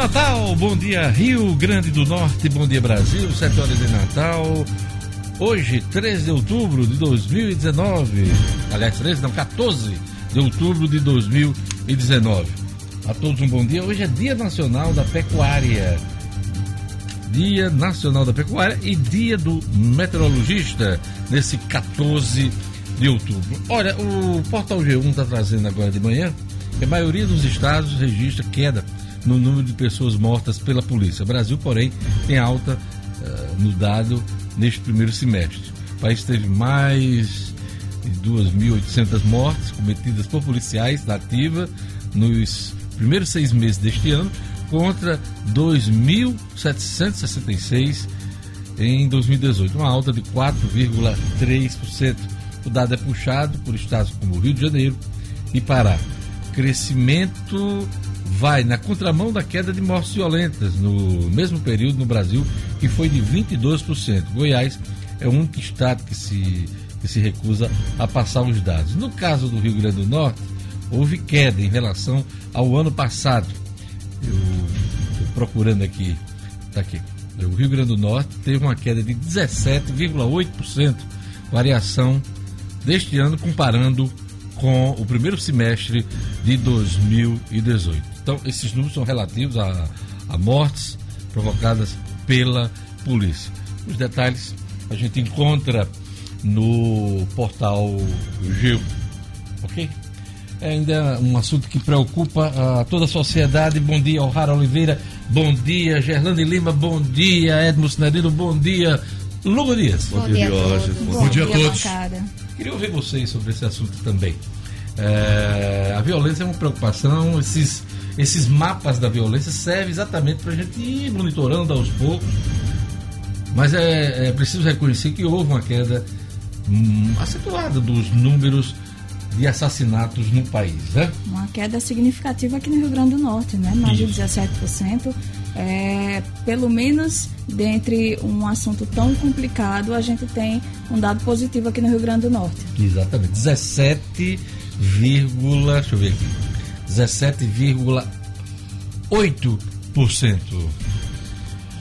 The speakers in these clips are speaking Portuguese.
Natal, bom dia Rio Grande do Norte, bom dia Brasil, 7 horas de Natal. Hoje, 13 de outubro de 2019. Aliás, 13 não, 14 de outubro de 2019. A todos um bom dia. Hoje é Dia Nacional da Pecuária. Dia Nacional da Pecuária e Dia do Meteorologista, nesse 14 de outubro. Olha, o Portal G1 está trazendo agora de manhã que a maioria dos estados registra queda no número de pessoas mortas pela polícia. O Brasil, porém, tem alta uh, no dado neste primeiro semestre. O país teve mais de 2.800 mortes cometidas por policiais da ativa nos primeiros seis meses deste ano, contra 2.766 em 2018, uma alta de 4,3%. O dado é puxado por estados como Rio de Janeiro e Pará. Crescimento vai na contramão da queda de mortes violentas no mesmo período no Brasil, que foi de 22%. Goiás é o único estado que se, que se recusa a passar os dados. No caso do Rio Grande do Norte, houve queda em relação ao ano passado. Eu estou procurando aqui, está aqui. O Rio Grande do Norte teve uma queda de 17,8%, variação deste ano comparando com o primeiro semestre de 2018. Então, esses números são relativos a, a mortes provocadas pela polícia. Os detalhes a gente encontra no portal G1, ok? É ainda um assunto que preocupa a toda a sociedade. Bom dia, O'Hara Oliveira. Bom dia, Gerlane Lima. Bom dia, Edmo Sinarino. Bom dia, Lugo Dias. Bom, bom dia, dia Bom, bom, dia a todos. Queria ouvir vocês sobre esse assunto também. É, a violência é uma preocupação, esses, esses mapas da violência servem exatamente para a gente ir monitorando aos poucos, mas é, é, preciso reconhecer que houve uma queda hum, acentuada dos números de assassinatos no país. Né? Uma queda significativa aqui no Rio Grande do Norte, né? mais de 17%. É, pelo menos dentre um assunto tão complicado, a gente tem um dado positivo aqui no Rio Grande do Norte. Exatamente, 17, deixa eu ver aqui, 17,8%.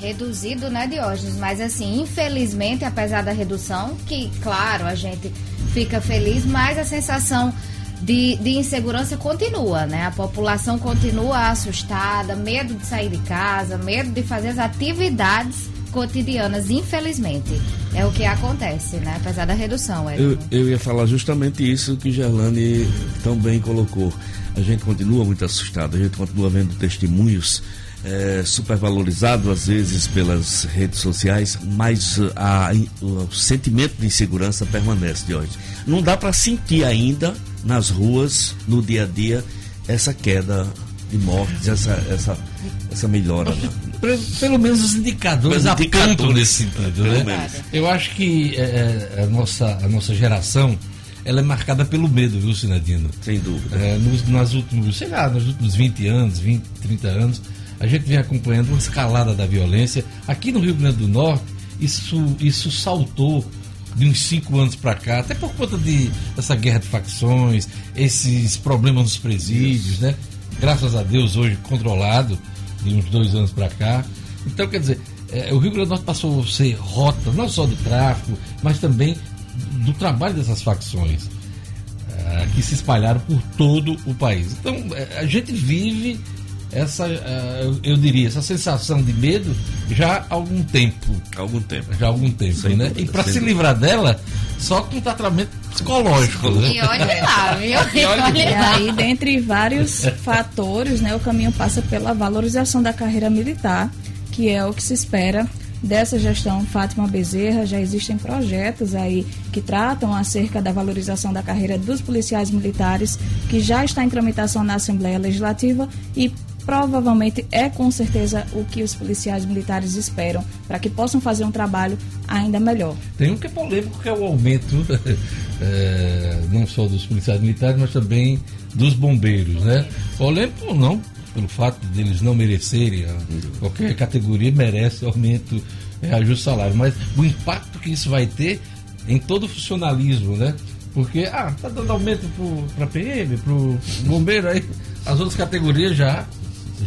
Reduzido, né, Diógenes? Mas assim, infelizmente, apesar da redução, que claro, a gente fica feliz, mas a sensação de, de insegurança continua, né? A população continua assustada, medo de sair de casa, medo de fazer as atividades cotidianas, infelizmente. É o que acontece, né? Apesar da redução. Eu, eu ia falar justamente isso que Gerlane também colocou. A gente continua muito assustado, a gente continua vendo testemunhos é, supervalorizado às vezes pelas redes sociais, mas a, a, o sentimento de insegurança permanece de hoje. Não dá para sentir ainda nas ruas, no dia a dia, essa queda de mortes, essa, essa, essa melhora. Né? Pelo, menos os indicadores, apontam nesse sentido. Né? Eu acho que é, é, a, nossa, a nossa geração ela é marcada pelo medo, viu, Sinadino? Sem dúvida. É, nos, nas últimos, sei lá, nos últimos 20 anos, 20, 30 anos, a gente vem acompanhando uma escalada da violência. Aqui no Rio Grande do Norte, isso, isso saltou de uns cinco anos para cá, até por conta de essa guerra de facções, esses problemas nos presídios, né? Graças a Deus hoje controlado de uns dois anos para cá. Então, quer dizer, é, o Rio Grande do Norte passou a ser rota não só do tráfico, mas também do trabalho dessas facções é, que se espalharam por todo o país. Então, é, a gente vive essa, uh, eu diria, essa sensação de medo já há algum tempo. Algum tempo. Já há algum tempo, sem né? Dúvida, e para se dúvida. livrar dela, só com tratamento psicológico. Né? E olha lá, viu? E, olha e aí, dentre vários fatores, né, o caminho passa pela valorização da carreira militar, que é o que se espera dessa gestão Fátima Bezerra. Já existem projetos aí que tratam acerca da valorização da carreira dos policiais militares, que já está em tramitação na Assembleia Legislativa e provavelmente é com certeza o que os policiais militares esperam para que possam fazer um trabalho ainda melhor. Tem um que é polêmico, que é o aumento é, não só dos policiais militares, mas também dos bombeiros, né? Polêmico não, pelo fato deles não merecerem, qualquer categoria merece aumento, é, ajuste salário, mas o impacto que isso vai ter em todo o funcionalismo, né? Porque, ah, tá dando aumento para PM, para bombeiro, aí as outras categorias já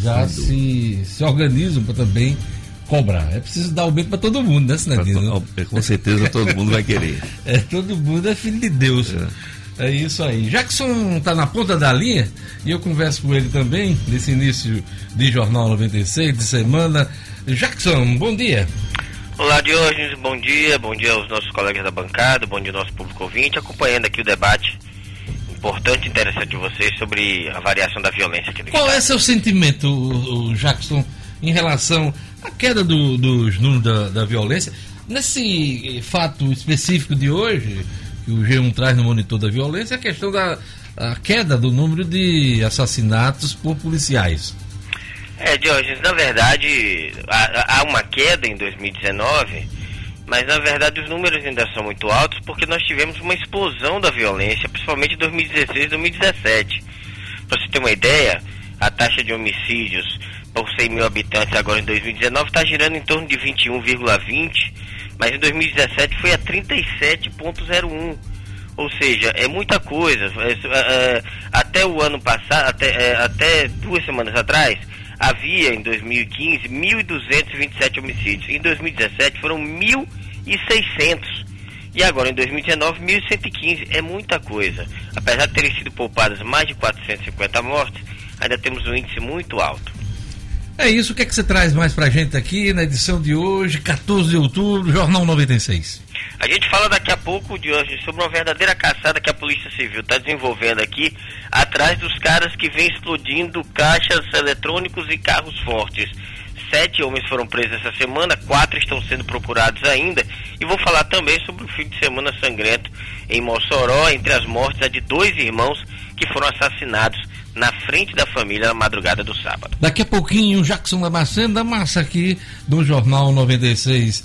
já se, se organizam para também cobrar. É preciso dar aumento para todo mundo, né, Sinadino? Com certeza todo mundo vai querer. É, todo mundo é filho de Deus. É. é isso aí. Jackson está na ponta da linha e eu converso com ele também nesse início de Jornal 96 de semana. Jackson, bom dia. Olá, Diógenes, bom dia. Bom dia aos nossos colegas da bancada, bom dia ao nosso público ouvinte, acompanhando aqui o debate importante e interessante de vocês sobre a variação da violência aqui no Qual estado. é seu sentimento, Jackson, em relação à queda do, dos números da, da violência? Nesse fato específico de hoje, que o G1 traz no monitor da violência, a questão da a queda do número de assassinatos por policiais. É, Diógenes, na verdade, há, há uma queda em 2019, mas na verdade os números ainda são muito altos porque nós tivemos uma explosão da violência, principalmente em 2016 e 2017. Para você ter uma ideia, a taxa de homicídios por 100 mil habitantes agora em 2019 está girando em torno de 21,20, mas em 2017 foi a 37,01. Ou seja, é muita coisa. É, é, até o ano passado, até, é, até duas semanas atrás, havia em 2015 1.227 homicídios. Em 2017 foram 1.600. E agora em 2019, 1.115. É muita coisa. Apesar de terem sido poupadas mais de 450 mortes, ainda temos um índice muito alto. É isso. O que é que você traz mais pra gente aqui na edição de hoje, 14 de outubro, Jornal 96? A gente fala daqui a pouco de hoje sobre uma verdadeira caçada que a Polícia Civil está desenvolvendo aqui atrás dos caras que vêm explodindo caixas eletrônicos e carros fortes. Sete homens foram presos essa semana, quatro estão sendo procurados ainda. E vou falar também sobre o fim de semana sangrento em Mossoró, entre as mortes de dois irmãos que foram assassinados na frente da família na madrugada do sábado. Daqui a pouquinho, Jackson Damasceno da Massa aqui do Jornal 96.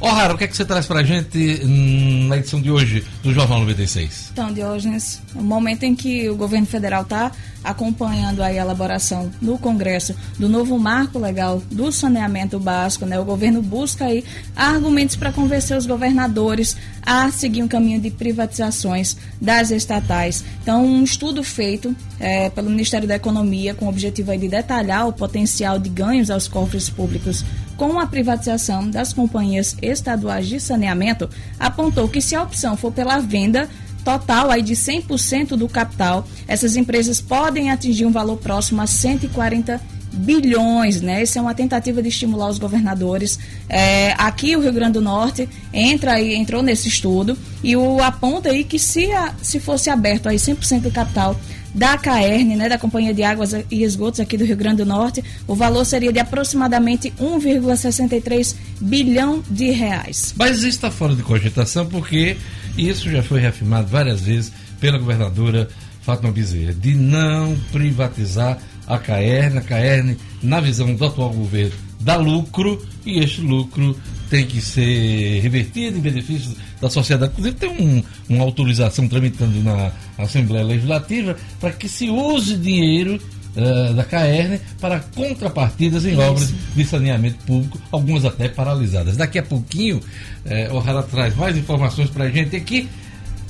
Ó, oh, o que é que você traz pra gente hum, na edição de hoje do Jornal 96? Então, Diógenes, o momento em que o governo federal está acompanhando a elaboração no Congresso do novo marco legal do saneamento básico, né? O governo busca aí argumentos para convencer os governadores a seguir um caminho de privatizações das estatais. Então, um estudo feito é, pelo Ministério da Economia com o objetivo de detalhar o potencial de ganhos aos cofres públicos com a privatização das companhias estaduais de saneamento, apontou que se a opção for pela venda total aí de 100% do capital, essas empresas podem atingir um valor próximo a 140 bilhões, né? Isso é uma tentativa de estimular os governadores. É, aqui o Rio Grande do Norte entra aí, entrou nesse estudo e o aponta aí que se, a, se fosse aberto aí 100% do capital da CAERN, né, da Companhia de Águas e Esgotos aqui do Rio Grande do Norte, o valor seria de aproximadamente 1,63 bilhão de reais. Mas isso está fora de cogitação porque isso já foi reafirmado várias vezes pela governadora Fátima Bezerra, de não privatizar a CAERN. A CAERN, na visão do atual governo, dá lucro e este lucro tem que ser revertido em benefício da sociedade. Inclusive, tem um, uma autorização tramitando na Assembleia Legislativa para que se use dinheiro uh, da CAERN para contrapartidas em Isso. obras de saneamento público, algumas até paralisadas. Daqui a pouquinho, uh, o Rara traz mais informações para a gente aqui.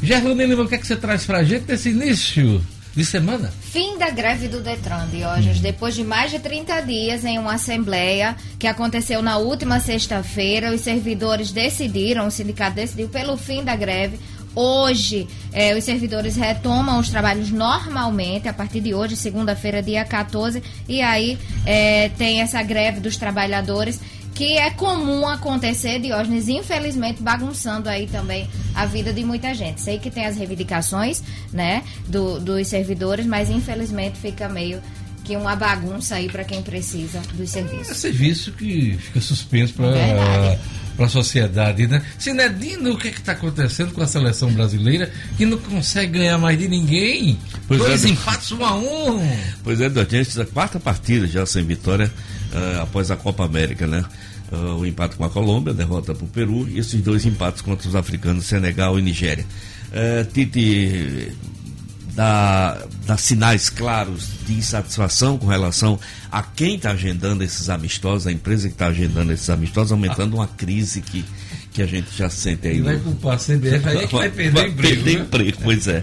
Gerlane Lima, o que, é que você traz para a gente nesse início de semana. Fim da greve do Detran, Diógenes, hum. depois de mais de 30 dias em uma assembleia que aconteceu na última sexta-feira, os servidores decidiram, o sindicato decidiu pelo fim da greve. Hoje, eh, os servidores retomam os trabalhos normalmente, a partir de hoje, segunda-feira, dia 14, e aí eh, tem essa greve dos trabalhadores que é comum acontecer, Diógenes, infelizmente bagunçando aí também a vida de muita gente. Sei que tem as reivindicações, né, do, dos servidores, mas infelizmente fica meio que uma bagunça aí para quem precisa dos serviços. É serviço que fica suspenso para para a sociedade, né? Sinedino, o que é está acontecendo com a seleção brasileira que não consegue ganhar mais de ninguém? Pois Dois é, empates, um a um. Pois é, gente, a quarta partida já sem vitória uh, após a Copa América, né? Uh, o empate com a Colômbia, a derrota para o Peru e esses dois empates contra os africanos, Senegal e Nigéria. Uh, Tite dá, sinais claros de insatisfação com relação a quem está agendando esses amistosos, a empresa que está agendando esses amistosos, aumentando uma crise que que a gente já sente aí. E vai no- culpar a CBF, aí é que vai perder Vai emprego. perder né? emprego, pois é.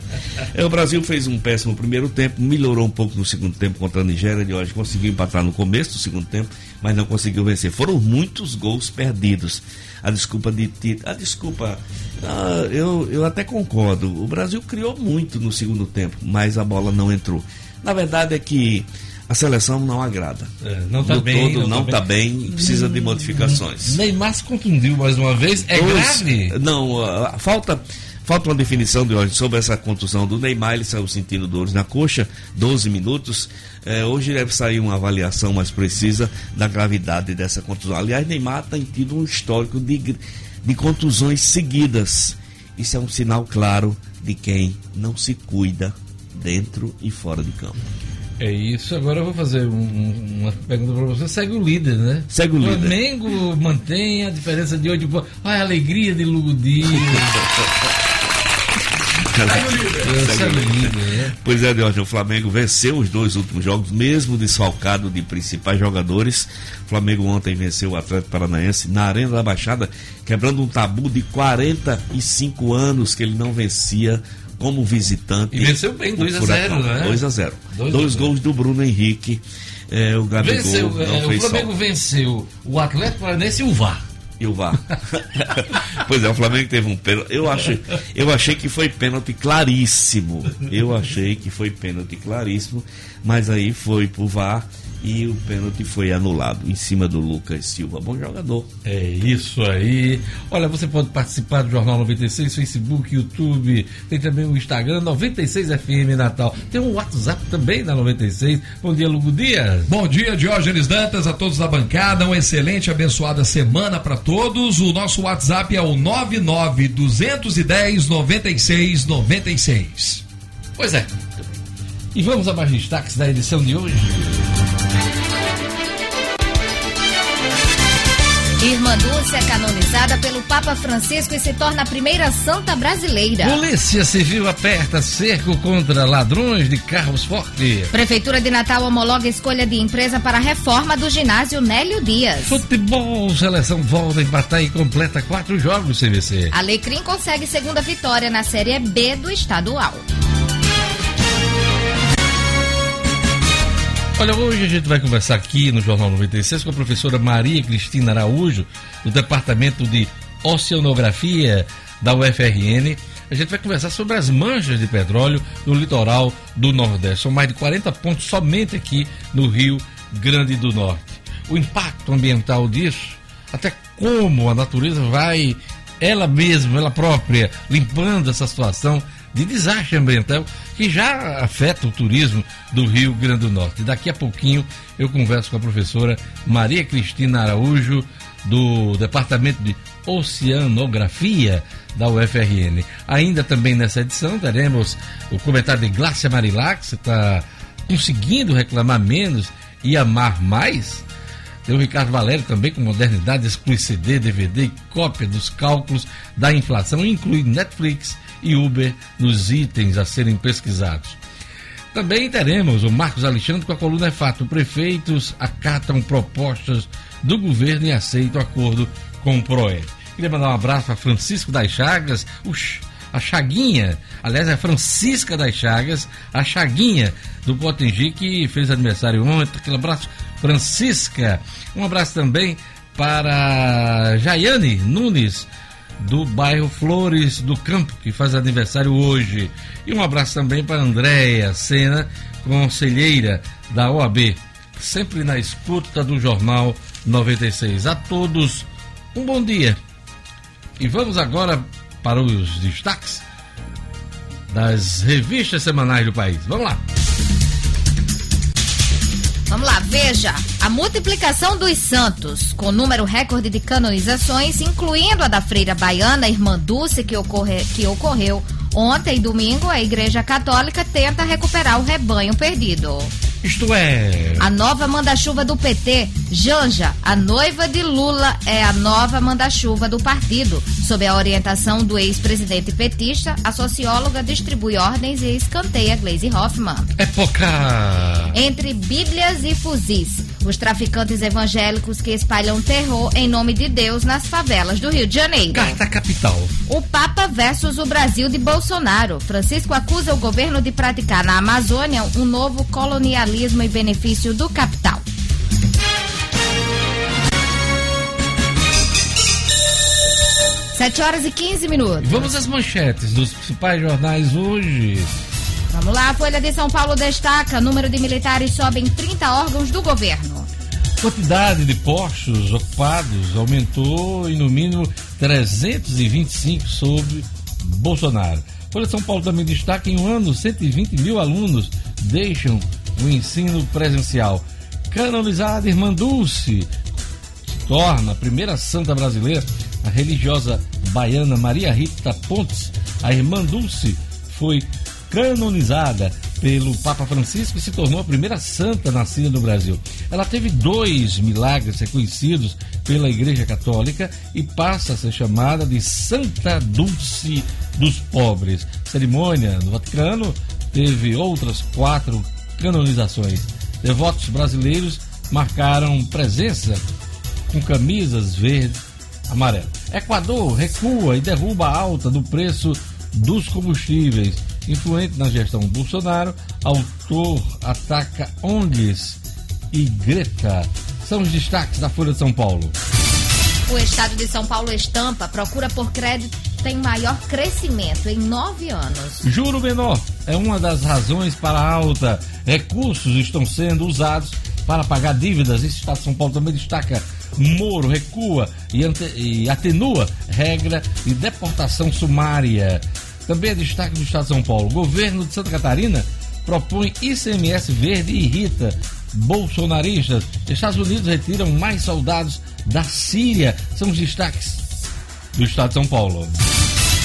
É, O Brasil fez um péssimo primeiro tempo, melhorou um pouco no segundo tempo contra a Nigéria de hoje, conseguiu empatar no começo do segundo tempo, mas não conseguiu vencer. Foram muitos gols perdidos. A desculpa de. A desculpa. Ah, eu, eu até concordo. O Brasil criou muito no segundo tempo, mas a bola não entrou. Na verdade é que a seleção não agrada. É, não tá no bem, todo não não tá está bem, e precisa de modificações. Neymar se contundiu mais uma vez. É Dois- grave? Não, ah, falta, falta uma definição de hoje sobre essa contusão do Neymar. Ele saiu sentindo dores na coxa, 12 minutos. Eh, hoje deve sair uma avaliação mais precisa da gravidade dessa contusão. Aliás, Neymar tem tido um histórico de, de contusões seguidas. Isso é um sinal claro de quem não se cuida dentro e fora de campo. É isso. Agora eu vou fazer um- um- uma pergunta para você. Segue o líder, né? Segue o líder. Flamengo mantém a diferença de 8 pontos. Olha a alegria de Lugo Dias. É, o? Pois é, Deus, o Flamengo venceu os dois últimos jogos, mesmo desfalcado de principais jogadores. O Flamengo ontem venceu o Atlético Paranaense na Arena da Baixada, quebrando um tabu de 45 anos que ele não vencia como visitante. E venceu bem, o 2 a Furacão. 0, né? 2 a 0. 2 a Dois 0. gols do Bruno Henrique. É, o Gabigol Venceu, não é, o fez Flamengo falta. venceu o Atlético Paranaense e o VAR. E o VAR. pois é, o Flamengo teve um pênalti. Eu achei, eu achei que foi pênalti claríssimo. Eu achei que foi pênalti claríssimo, mas aí foi pro VAR e o pênalti foi anulado em cima do Lucas Silva. Bom jogador. É isso aí. Olha, você pode participar do Jornal 96, Facebook, YouTube, tem também o Instagram 96FM Natal. Tem um WhatsApp também da 96. Bom dia, Lugo Dias. Bom dia, Diógenes Dantas, a todos da bancada. Uma excelente, abençoada semana para todos. O nosso WhatsApp é o 99 210 96 96. Pois é. E vamos a mais destaques da edição de hoje. Irmã Dulce é canonizada pelo Papa Francisco e se torna a primeira santa brasileira. Polícia Civil aperta cerco contra ladrões de carros fortes. Prefeitura de Natal homologa escolha de empresa para a reforma do ginásio Nélio Dias. Futebol, seleção volta a empatar e completa quatro jogos CVC. Alecrim consegue segunda vitória na Série B do estadual. Olha, hoje a gente vai conversar aqui no Jornal 96 com a professora Maria Cristina Araújo, do Departamento de Oceanografia da UFRN. A gente vai conversar sobre as manchas de petróleo no litoral do Nordeste. São mais de 40 pontos somente aqui no Rio Grande do Norte. O impacto ambiental disso, até como a natureza vai, ela mesma, ela própria, limpando essa situação de desastre ambiental que já afeta o turismo do Rio Grande do Norte. Daqui a pouquinho eu converso com a professora Maria Cristina Araújo, do Departamento de Oceanografia da UFRN. Ainda também nessa edição teremos o comentário de Glácia Marilac, você está conseguindo reclamar menos e amar mais? Tem o Ricardo Valério também com modernidade, exclui CD, DVD cópia dos cálculos da inflação, inclui Netflix e Uber nos itens a serem pesquisados. Também teremos o Marcos Alexandre com a coluna é fato. Prefeitos acatam propostas do governo e aceitam acordo com o PROE. Queria mandar um abraço para Francisco das Chagas, Ch- a Chaguinha, aliás, é Francisca das Chagas, a Chaguinha do Potengi, que fez aniversário ontem. Aquele abraço, Francisca. Um abraço também para Jaiane Nunes, do bairro Flores do Campo, que faz aniversário hoje. E um abraço também para Andréia Sena, conselheira da OAB, sempre na escuta do Jornal 96. A todos, um bom dia. E vamos agora para os destaques das revistas semanais do país. Vamos lá. Vamos lá, veja. A multiplicação dos santos, com número recorde de canonizações, incluindo a da freira baiana Irmã Dulce, que, ocorre, que ocorreu ontem, domingo, a Igreja Católica tenta recuperar o rebanho perdido. Isto é. A nova manda-chuva do PT, Janja, a noiva de Lula, é a nova manda-chuva do partido. Sob a orientação do ex-presidente petista, a socióloga distribui ordens e escanteia Glaze Hoffmann. Época. Entre Bíblias e fuzis, Os traficantes evangélicos que espalham terror em nome de Deus nas favelas do Rio de Janeiro. Carta Capital. O Papa versus o Brasil de Bolsonaro. Francisco acusa o governo de praticar na Amazônia um novo colonialismo em benefício do capital. Sete horas e 15 minutos. Vamos às manchetes dos principais jornais hoje. Vamos lá, a Folha de São Paulo destaca: número de militares sobe em 30 órgãos do governo. Quantidade de postos ocupados aumentou em no mínimo 325 sob Bolsonaro. Folha de São Paulo também destaca: em um ano, 120 mil alunos deixam o ensino presencial. Canonizada Irmã Dulce se torna a primeira santa brasileira a religiosa baiana Maria Rita Pontes, a irmã Dulce, foi canonizada pelo Papa Francisco e se tornou a primeira santa nascida no Brasil. Ela teve dois milagres reconhecidos pela Igreja Católica e passa a ser chamada de Santa Dulce dos Pobres. Cerimônia no Vaticano teve outras quatro canonizações. Devotos brasileiros marcaram presença com camisas verdes amarelo. Equador recua e derruba a alta do preço dos combustíveis. Influente na gestão Bolsonaro, autor ataca ONGs e Greta. São os destaques da Folha de São Paulo. O estado de São Paulo estampa procura por crédito tem maior crescimento em nove anos. Juro menor é uma das razões para a alta. Recursos estão sendo usados para pagar dívidas. Estado de São Paulo também destaca Moro recua e, ante, e atenua regra de deportação sumária. Também é destaque do Estado de São Paulo. Governo de Santa Catarina propõe ICMS verde e irrita bolsonaristas. Estados Unidos retiram mais soldados da Síria. São os destaques do Estado de São Paulo.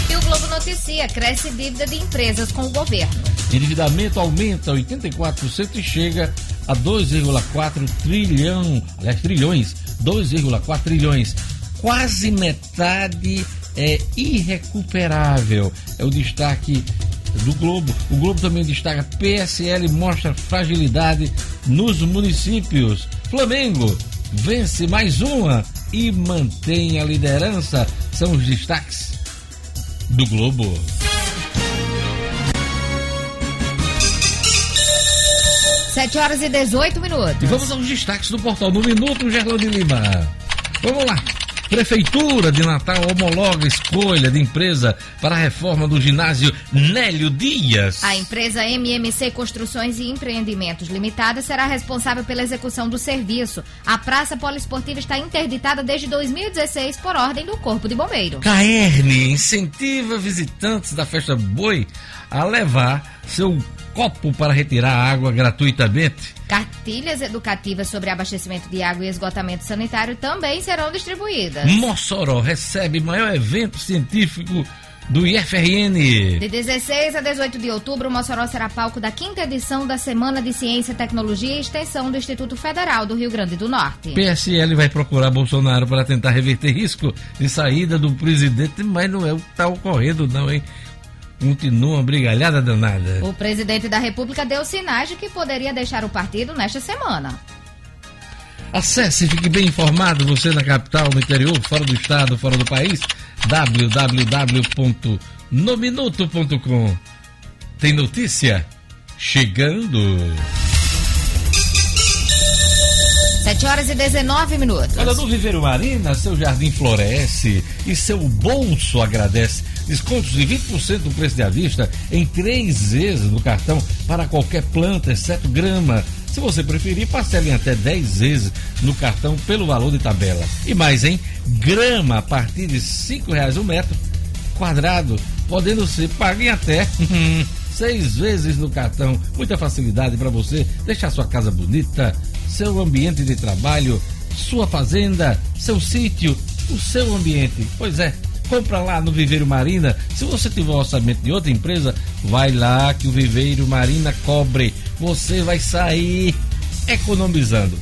E o Globo noticia: cresce dívida de empresas com o governo. Endividamento aumenta 84% e chega a 2,4 trilhão, aliás, trilhões 2,4 trilhões. Quase metade é irrecuperável. É o destaque do Globo. O Globo também destaca: PSL mostra fragilidade nos municípios. Flamengo vence mais uma e mantém a liderança. São os destaques do Globo. Sete horas e 18 minutos. E vamos aos destaques do portal no Minuto, Gerlane Lima. Vamos lá. Prefeitura de Natal homologa escolha de empresa para a reforma do ginásio Nélio Dias. A empresa MMC Construções e Empreendimentos Limitada será responsável pela execução do serviço. A Praça Poliesportiva está interditada desde 2016 por ordem do Corpo de Bombeiro. Caerne incentiva visitantes da Festa Boi a levar seu copo para retirar água gratuitamente. Cartilhas educativas sobre abastecimento de água e esgotamento sanitário também serão distribuídas. Mossoró recebe maior evento científico do IFRN. De 16 a 18 de outubro, Mossoró será palco da quinta edição da Semana de Ciência, Tecnologia e Extensão do Instituto Federal do Rio Grande do Norte. PSL vai procurar Bolsonaro para tentar reverter risco de saída do presidente, mas não é o que está ocorrendo, não, hein? Continua uma brigalhada danada. O presidente da República deu sinais de que poderia deixar o partido nesta semana. Acesse e fique bem informado, você na capital, no interior, fora do estado, fora do país, www.nominuto.com. Tem notícia? Chegando. 7 horas e 19 minutos. Olha, no Viveiro Marina, seu jardim floresce e seu bolso agradece. Descontos de 20% do preço de vista em três vezes no cartão para qualquer planta, exceto grama. Se você preferir, parcele em até 10 vezes no cartão pelo valor de tabela. E mais, hein? Grama a partir de R$ reais o um metro quadrado, podendo ser pago em até seis vezes no cartão. Muita facilidade para você deixar sua casa bonita, seu ambiente de trabalho, sua fazenda, seu sítio, o seu ambiente. Pois é, compra lá no Viveiro Marina. Se você tiver um orçamento de outra empresa, vai lá que o Viveiro Marina cobre. Você vai sair economizando.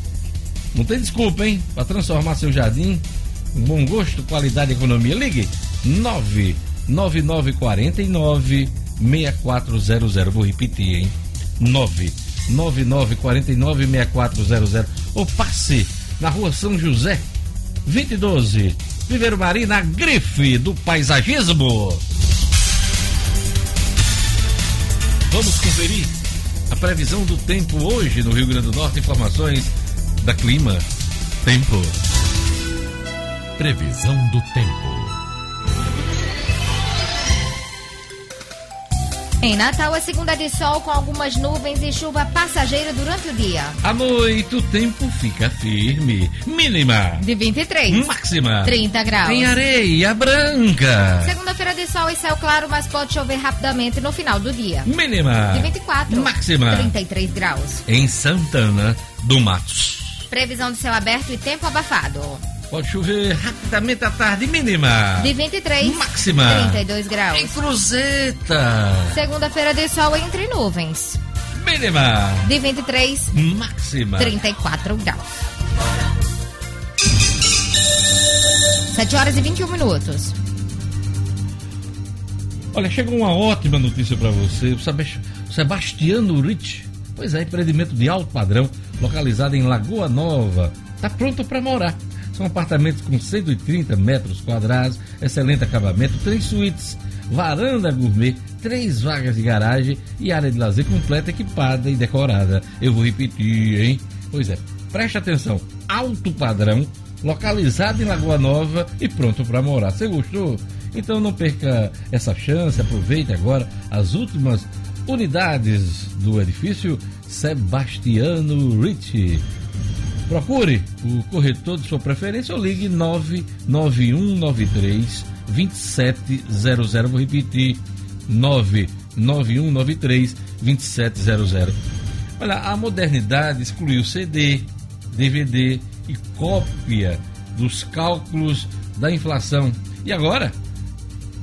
Não tem desculpa, hein? Para transformar seu jardim com bom gosto, qualidade e economia. Ligue 99949 6400. Vou repetir, hein? 9 9949 6400 ou passe na rua São José, 2012, Viveiro Marina, grife do paisagismo. Vamos conferir a previsão do tempo hoje no Rio Grande do Norte. Informações da Clima. Tempo. Previsão do tempo. Em Natal, é segunda de sol com algumas nuvens e chuva passageira durante o dia. À noite, o tempo fica firme. Mínima. De 23. Máxima. 30 graus. Em areia branca. Segunda-feira de sol e céu claro, mas pode chover rapidamente no final do dia. Mínima. De 24. Máxima. 33 graus. Em Santana do Matos. Previsão de céu aberto e tempo abafado. Pode chover rapidamente à tarde. Mínima. De 23. Máxima. 32 graus. Em Cruzeta. Segunda-feira de sol entre nuvens. Mínima. De 23. Máxima. 34 graus. 7 horas e 21 minutos. Olha, chegou uma ótima notícia para você. O Sebast- Sebastiano Rich, pois é, empreendimento de alto padrão, localizado em Lagoa Nova. Está pronto para morar. São apartamentos com 130 metros quadrados, excelente acabamento, três suítes, varanda gourmet, três vagas de garagem e área de lazer completa, equipada e decorada. Eu vou repetir, hein? Pois é, preste atenção. Alto padrão, localizado em Lagoa Nova e pronto para morar. Você gostou? Então não perca essa chance, aproveite agora as últimas unidades do edifício Sebastiano Ricci. Procure o corretor de sua preferência ou ligue 99193 2700. Vou repetir: 99193 2700. Olha, a modernidade excluiu CD, DVD e cópia dos cálculos da inflação. E agora?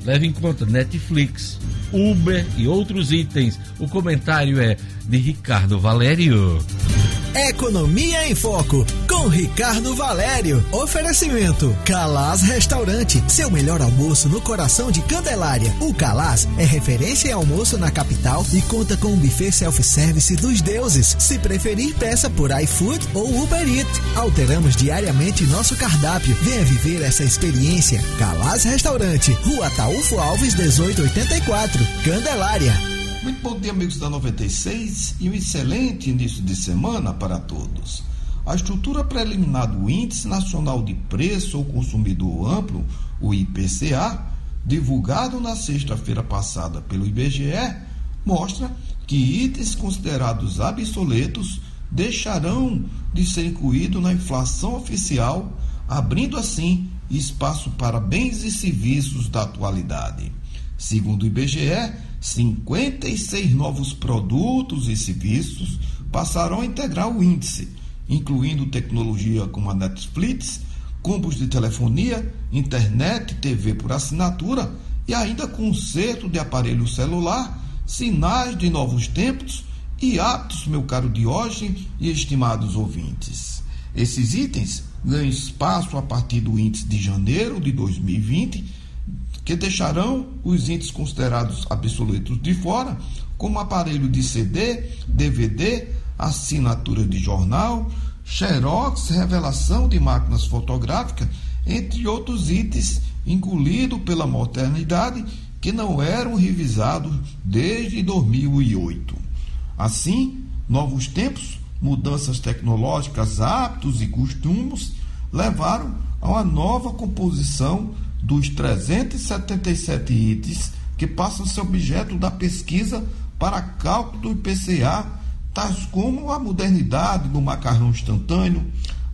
Leve em conta Netflix, Uber e outros itens. O comentário é de Ricardo Valério. Economia em Foco, com Ricardo Valério. Oferecimento: Calaz Restaurante, seu melhor almoço no coração de Candelária. O Calaz é referência em almoço na capital e conta com um buffet self-service dos deuses. Se preferir, peça por iFood ou Uber Eats. Alteramos diariamente nosso cardápio. Venha viver essa experiência. Calaz Restaurante, Rua Taúfo Alves, 1884, Candelária. Muito bom dia, amigos da 96, e um excelente início de semana para todos. A estrutura preliminar do Índice Nacional de Preço ao Consumidor Amplo, o IPCA, divulgado na sexta-feira passada pelo IBGE, mostra que itens considerados obsoletos deixarão de ser incluídos na inflação oficial, abrindo assim espaço para bens e serviços da atualidade. Segundo o IBGE, 56 novos produtos e serviços passarão a integrar o índice, incluindo tecnologia como a Netflix, combos de telefonia, internet, TV por assinatura e ainda conserto de aparelho celular, sinais de novos tempos e hábitos, meu caro Diógenes e estimados ouvintes. Esses itens ganham espaço a partir do índice de janeiro de 2020 que deixarão os índices considerados obsoletos de fora, como aparelho de CD, DVD, assinatura de jornal, xerox, revelação de máquinas fotográficas, entre outros itens engolidos pela modernidade que não eram revisados desde 2008. Assim, novos tempos, mudanças tecnológicas, hábitos e costumes levaram a uma nova composição dos 377 itens que passam a ser objeto da pesquisa para cálculo do IPCA, tais como a modernidade do macarrão instantâneo,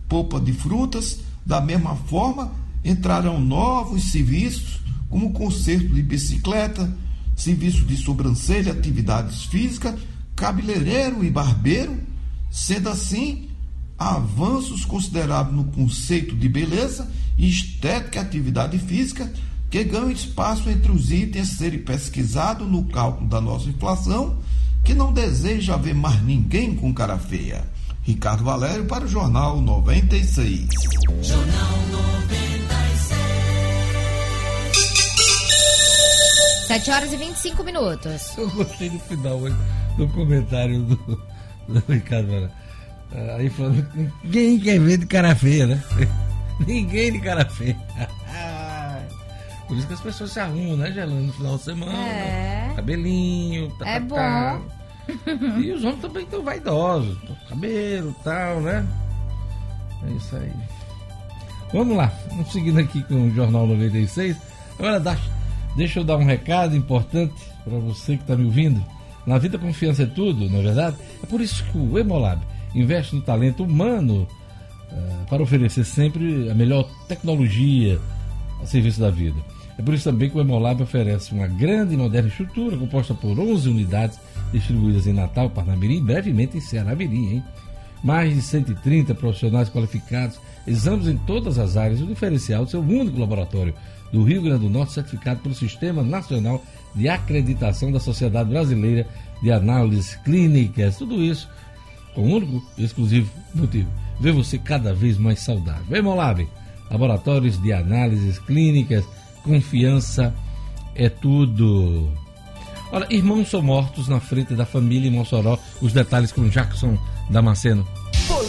polpa de frutas, da mesma forma entrarão novos serviços como conserto de bicicleta, serviço de sobrancelha, atividades físicas, cabeleireiro e barbeiro, sendo assim avanços considerados no conceito de beleza, estética e atividade física que ganham espaço entre os itens a serem pesquisados no cálculo da nossa inflação, que não deseja ver mais ninguém com cara feia. Ricardo Valério para o Jornal 96. Jornal 96. 7 horas e 25 minutos. Eu gostei do final do comentário do, do Ricardo Valério. Ah, Aí falando, ninguém quer ver de cara feia, né? ninguém de cara feia. Por isso que as pessoas se arrumam, né, Gelando, no final de semana. É. Cabelinho, tá, É tá, tá. bom. E os homens também estão vaidosos. Cabelo tal, né? É isso aí. Vamos lá, vamos seguindo aqui com o Jornal 96. Agora, deixa eu dar um recado importante para você que está me ouvindo. Na vida, confiança é tudo, não é verdade? É por isso que o Emolab investe no talento humano eh, para oferecer sempre a melhor tecnologia a serviço da vida. É por isso também que o Emolab oferece uma grande e moderna estrutura composta por 11 unidades distribuídas em Natal, Parnamirim e brevemente em Ceará-Mirim, hein? Mais de 130 profissionais qualificados, exames em todas as áreas. O diferencial de ser o único laboratório do Rio Grande do Norte certificado pelo Sistema Nacional de Acreditação da Sociedade Brasileira de Análises Clínicas. Tudo isso com um único e exclusivo motivo: ver você cada vez mais saudável. Hemolab, laboratórios de análises clínicas, confiança é tudo. Olha, irmãos são mortos na frente da família em Mossoró. Os detalhes com Jackson Damasceno.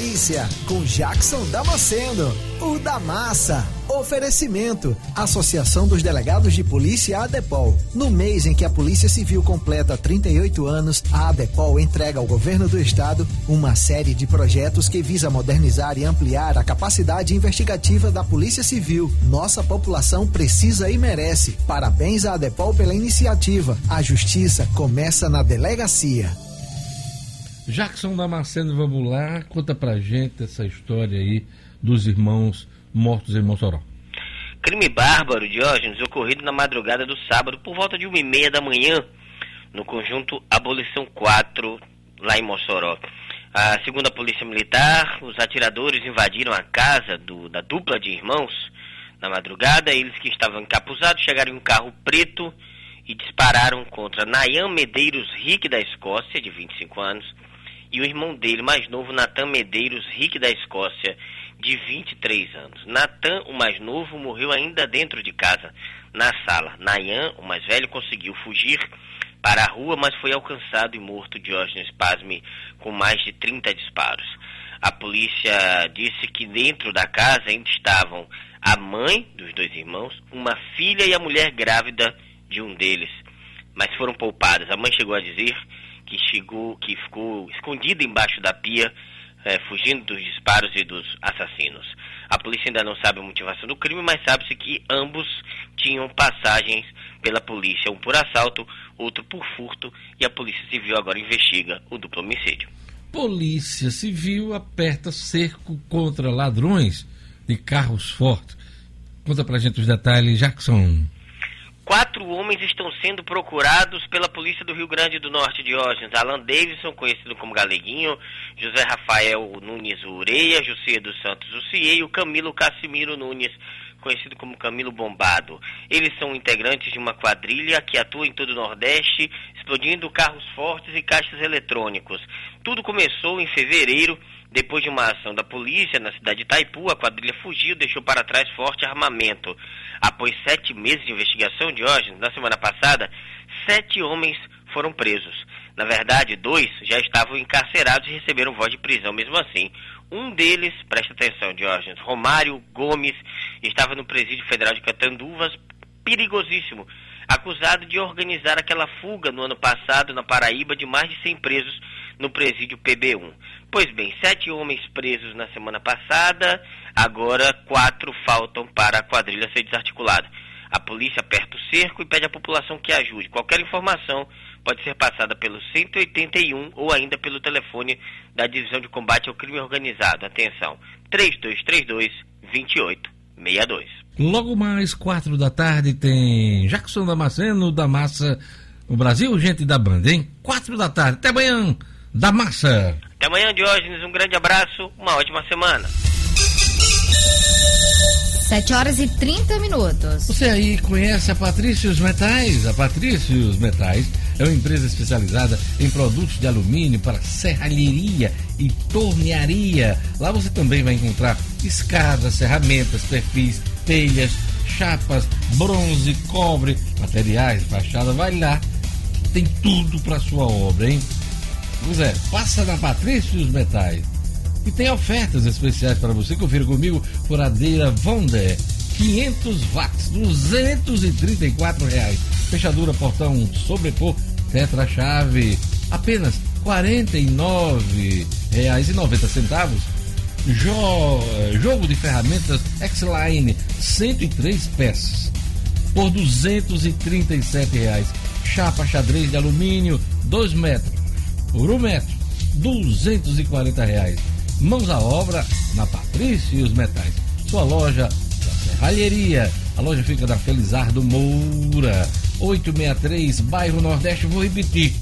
Polícia com Jackson Damasceno, o da massa. Oferecimento: Associação dos Delegados de Polícia ADEPOL. No mês em que a Polícia Civil completa 38 anos, a ADEPOL entrega ao governo do estado uma série de projetos que visa modernizar e ampliar a capacidade investigativa da Polícia Civil. Nossa população precisa e merece. Parabéns à ADEPOL pela iniciativa. A justiça começa na delegacia. Jackson Damasceno, vamos lá, conta pra gente essa história aí dos irmãos mortos em Mossoró. Crime bárbaro, Diógenes, ocorrido na madrugada do sábado por volta de uma e meia da manhã, no conjunto Abolição 4, lá em Mossoró. Ah, segundo a Polícia Militar, os atiradores invadiram a casa do- da dupla de irmãos na madrugada. Eles que estavam encapuzados chegaram em um carro preto e dispararam contra Nayan Medeiros Rick da Escócia, de 25 anos, e o irmão dele mais novo, Natan Medeiros Rick da Escócia, de 23 anos. Natan, o mais novo, morreu ainda dentro de casa, na sala. Nayan, o mais velho, conseguiu fugir para a rua, mas foi alcançado e morto Diógenes Pasme com mais de 30 disparos. A polícia disse que dentro da casa ainda estavam a mãe dos dois irmãos, uma filha e a mulher grávida de um deles, mas foram poupadas. A mãe chegou a dizer que chegou, que ficou escondida embaixo da pia, eh, fugindo dos disparos e dos assassinos. A polícia ainda não sabe a motivação do crime, mas sabe-se que ambos tinham passagens pela polícia, um por assalto, outro por furto, e a polícia civil agora investiga o duplo homicídio. Polícia Civil aperta cerco contra ladrões de carros fortes. Conta pra gente os detalhes, Jackson. Quatro homens estão sendo procurados pela polícia do Rio Grande do Norte de Diógenes. Alan Davidson, conhecido como Galeguinho, José Rafael Nunes Ureia, José dos Santos Uciei e o Camilo Cassimiro Nunes, conhecido como Camilo Bombado. Eles são integrantes de uma quadrilha que atua em todo o Nordeste, explodindo carros fortes e caixas eletrônicos. Tudo começou em fevereiro, depois de uma ação da polícia na cidade de Itaipu, a quadrilha fugiu e deixou para trás forte armamento. Após sete meses de investigação, Diógenes, na semana passada, sete homens foram presos. Na verdade, dois já estavam encarcerados e receberam voz de prisão mesmo assim. Um deles, presta atenção, Diógenes, Romário Gomes, estava no presídio federal de Catanduvas, perigosíssimo, acusado de organizar aquela fuga no ano passado na Paraíba de mais de 100 presos no presídio PB1. Pois bem, sete homens presos na semana passada, agora quatro faltam para a quadrilha ser desarticulada. A polícia aperta o cerco e pede à população que ajude. Qualquer informação pode ser passada pelo 181 ou ainda pelo telefone da Divisão de Combate ao Crime Organizado. Atenção, 3232 2862. Logo mais, quatro da tarde, tem Jackson Damasceno da Massa no Brasil, gente da banda, hein? Quatro da tarde, até amanhã, da Massa. Até amanhã, Diógenes. Um grande abraço, uma ótima semana. 7 horas e 30 minutos. Você aí conhece a Patrícios Metais? A Patrícios Metais é uma empresa especializada em produtos de alumínio para serralheria e tornearia. Lá você também vai encontrar escadas, ferramentas, perfis, telhas, chapas, bronze, cobre, materiais fachada. Vai lá, tem tudo para sua obra, hein? Pois é, passa na Patrícios Metais. E tem ofertas especiais para você. Confira comigo, furadeira Vonder. 500 watts, 234 reais. Fechadura portão sobrepor, tetra chave, apenas 49 reais e 90 centavos. Jo, jogo de ferramentas X-Line, 103 peças por 237 reais. Chapa xadrez de alumínio, 2 metros por 1 metro, 240 reais. Mãos à obra na Patrícia e os Metais. Sua loja da Serralheria. A loja fica da Felizardo Moura, 863, bairro Nordeste. Vou repetir.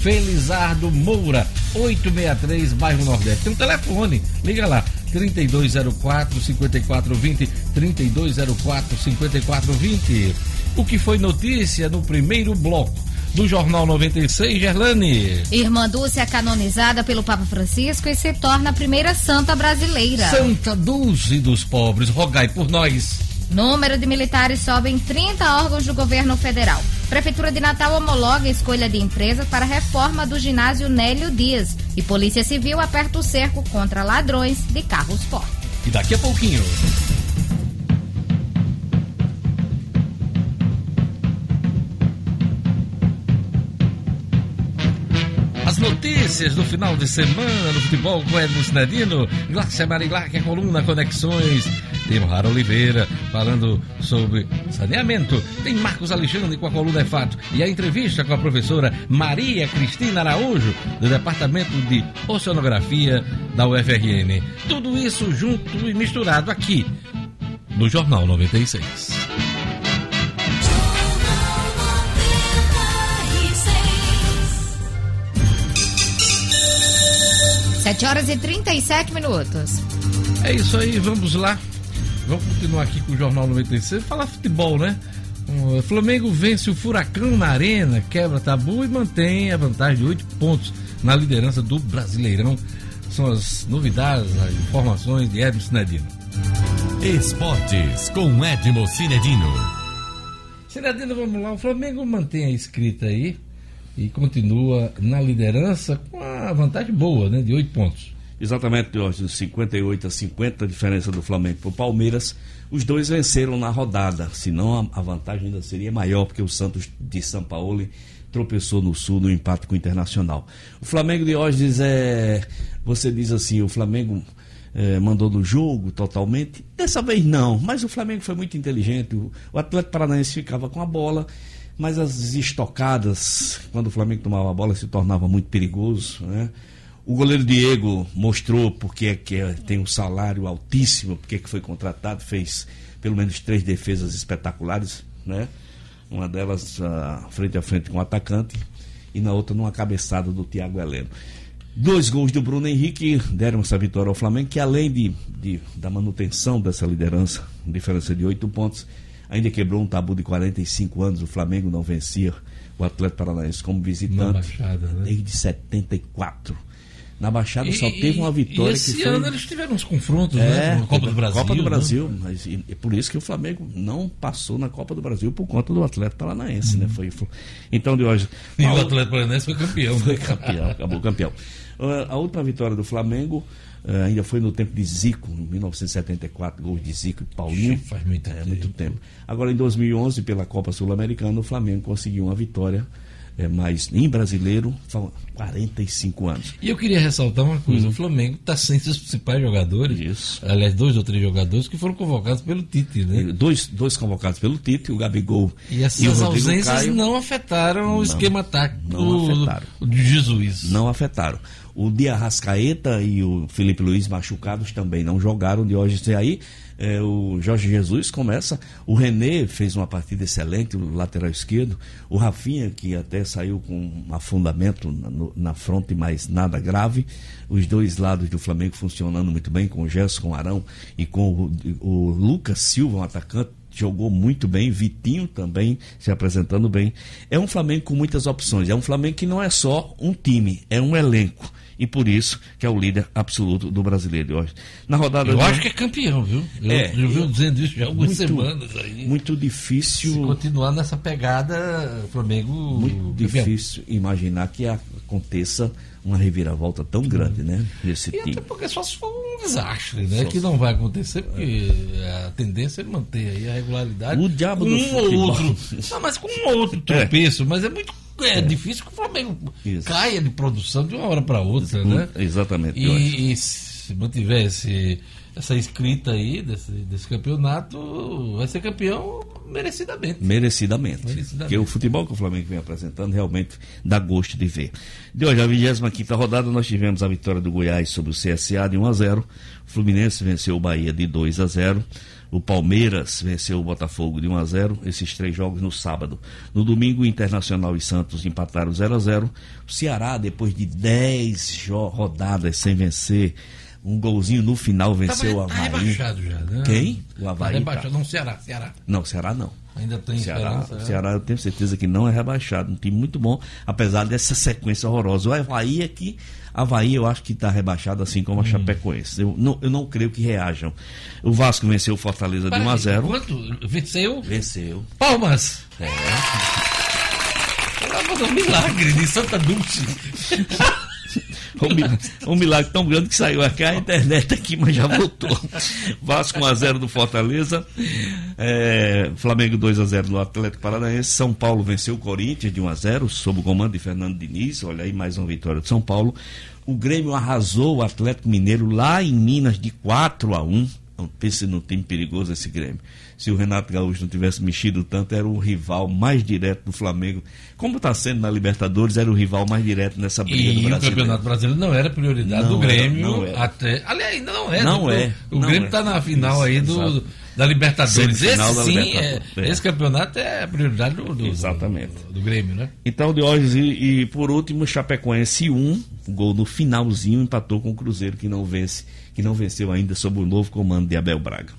Felizardo Moura, 863, bairro Nordeste. Tem um telefone, liga lá. 3204 5420 3204 5420. O que foi notícia no primeiro bloco do Jornal 96, Gerlane? Irmã Dulce é canonizada pelo Papa Francisco e se torna a primeira santa brasileira. Santa Dulce dos pobres, rogai por nós. Número de militares sobe em 30 órgãos do governo federal. Prefeitura de Natal homologa a escolha de empresas para a reforma do ginásio Nélio Dias. E Polícia Civil aperta o cerco contra ladrões de carros fortes. E daqui a pouquinho. As notícias do final de semana no futebol com Edmo Sinedino, Glácia Marilac, a coluna Conexões. Tem Rara Oliveira falando sobre saneamento. Tem Marcos Alexandre com a coluna É Fato. E a entrevista com a professora Maria Cristina Araújo, do Departamento de Oceanografia da UFRN. Tudo isso junto e misturado aqui no Jornal 96. 7 horas e 37 minutos. É isso aí, vamos lá. Vamos continuar aqui com o Jornal 96. Falar futebol, né? O Flamengo vence o Furacão na Arena, quebra tabu e mantém a vantagem de 8 pontos na liderança do Brasileirão. São as novidades, as informações de Edson Cinedino. Esportes com Edmo Cinedino. Cinedino, vamos lá. O Flamengo mantém a escrita aí e continua na liderança com a vantagem boa, né? De 8 pontos. Exatamente, Jorge, 58 a 50, a diferença do Flamengo para o Palmeiras. Os dois venceram na rodada, senão a, vantagem ainda seria maior, porque o Santos de São Paulo tropeçou no Sul no empate com o Internacional. O Flamengo de hoje é, você diz assim, o Flamengo é, mandou no jogo totalmente. Dessa vez não, mas o Flamengo foi muito inteligente. O, o Atlético Paranaense ficava com a bola, mas as estocadas, quando o Flamengo tomava a bola, se tornava muito perigoso, né? O goleiro Diego mostrou porque é que é, tem um salário altíssimo, porque é que foi contratado, fez pelo menos três defesas espetaculares, né? Uma delas uh, frente a frente com o atacante e na outra numa cabeçada do Thiago Heleno. Dois gols do Bruno Henrique deram essa vitória ao Flamengo, que além de, de da manutenção dessa liderança, diferença de oito pontos, ainda quebrou um tabu de 45 anos. O Flamengo não vencia o Atlético Paranaense como visitante Baixada, né? desde 74. Na Baixada só E- teve uma vitória e esse que foi. ano eles tiveram uns confrontos, É, né? Na Copa do Brasil. Copa do né? Brasil, mas e, e por isso que o Flamengo não passou na Copa do Brasil por conta do Atlético Paranaense, né? Foi, foi- então de hoje. Uhum. E a o Atlético Paranaense foi campeão. foi né? campeão, acabou campeão. Ah, a última vitória do Flamengo ah, ainda foi no tempo de Zico, em 1974, gols de Zico e Paulinho. Ixi, faz muito é, tempo. muito tempo. Agora em 2011, pela Copa Sul-Americana, o Flamengo conseguiu uma vitória, é, mas em brasileiro, são 45 anos. E eu queria ressaltar uma coisa: o Flamengo está sem seus principais jogadores. Hum. Isso. Aliás, dois ou três jogadores que foram convocados pelo Tite, né? Dois, dois convocados pelo Tite, o Gabigol E essas Rodrigo ausências Caio. não afetaram o esquema tático não do- afetaram. de Jesus. não afetaram. O Dia Rascaeta e o Felipe Luiz machucados também não jogaram de hoje. E aí é, o Jorge Jesus começa. O René fez uma partida excelente, o lateral esquerdo. O Rafinha, que até saiu com um afundamento na, no- na fronte, mas nada grave. Os dois lados do Flamengo funcionando muito bem, com o Gerson, com o Arão e com o, o Lucas Silva, um atacante jogou muito bem, Vitinho também se apresentando bem. É um Flamengo com muitas opções. É um Flamengo que não é só um time, é um elenco. E por isso que é o líder absoluto do brasileiro hoje. Na rodada Eu de acho que é campeão, viu? Eu, É, eu venho eu- dizendo isso já há algumas muito- semanas aí. muito Se difícil, continuar nessa pegada, o Flamengo. muito campeão. difícil imaginar que aconteça uma reviravolta tão grande, né? Nesse E até time. porque só se for um desastre, né? Só que se- não vai acontecer, porque a tendência é manter aí a regularidade. O diabo com do um ou futebol. outro. Não, mas com um ou outro tropeço, mas é muito é, difícil que o Flamengo Isso. caia de produção de uma hora para outra, né? Exatamente. E, e se mantiver esse- essa escrita aí desse, desse campeonato, vai ser campeão merecidamente. Merecidamente. Merecidamente. Porque o futebol que o Flamengo vem apresentando realmente dá gosto de ver. De hoje, a 25 rodada, nós tivemos a vitória do Goiás sobre o CSA de 1 a 0 O Fluminense venceu o Bahia de 2 a 0 O Palmeiras venceu o Botafogo de 1 a 0 Esses três jogos no sábado. No domingo, o Internacional e Santos empataram 0 a 0 O Ceará, depois de 10 jo- rodadas sem vencer, um golzinho no final venceu o tá Havaí. rebaixado já, né? Quem? O Tá Havaí. rebaixado. tá. Não, Ceará, Ceará. Não, Ceará não. Ainda tem Ceará, esperança. né? Ceará eu tenho certeza que não é rebaixado. Um time muito bom, apesar dessa sequência horrorosa. O Havaí aqui, Havaí eu acho que está rebaixado, assim como a Hum. Chapecoense. Eu não, eu não creio que reajam. O Vasco venceu o Fortaleza de 1 a Peraí, 0 Quanto? Venceu? Venceu. Palmas! É. Um milagre de Santa Dulce. Um milagre, um milagre tão grande que saiu aqui a internet aqui, mas já voltou. Vasco 1x0 do Fortaleza. É, Flamengo 2x0 do Atlético Paranaense. São Paulo venceu o Corinthians de 1x0, sob o comando de Fernando Diniz. Olha aí, mais uma vitória de São Paulo. O Grêmio arrasou o Atlético Mineiro lá em Minas de 4 a 1 Então, Pense no time perigoso esse Grêmio. Se o Renato Gaúcho não tivesse mexido tanto, era o rival mais direto do Flamengo. Como está sendo na Libertadores, era o rival mais direto nessa briga do E o. Campeonato Brasileiro não era prioridade Não do era, Grêmio não era. até. Aliás, ainda não é. Não é, O não Grêmio é. está na final aí do, da Libertadores. Esse da sim, Libertadores, é- é. esse campeonato é a prioridade do, do, Exatamente. do, do Grêmio, né? Então, de hoje, e, e por último, Chapecoense 1, o gol no finalzinho, empatou com o Cruzeiro, que não vence, que não venceu ainda sob o novo comando de Abel Braga.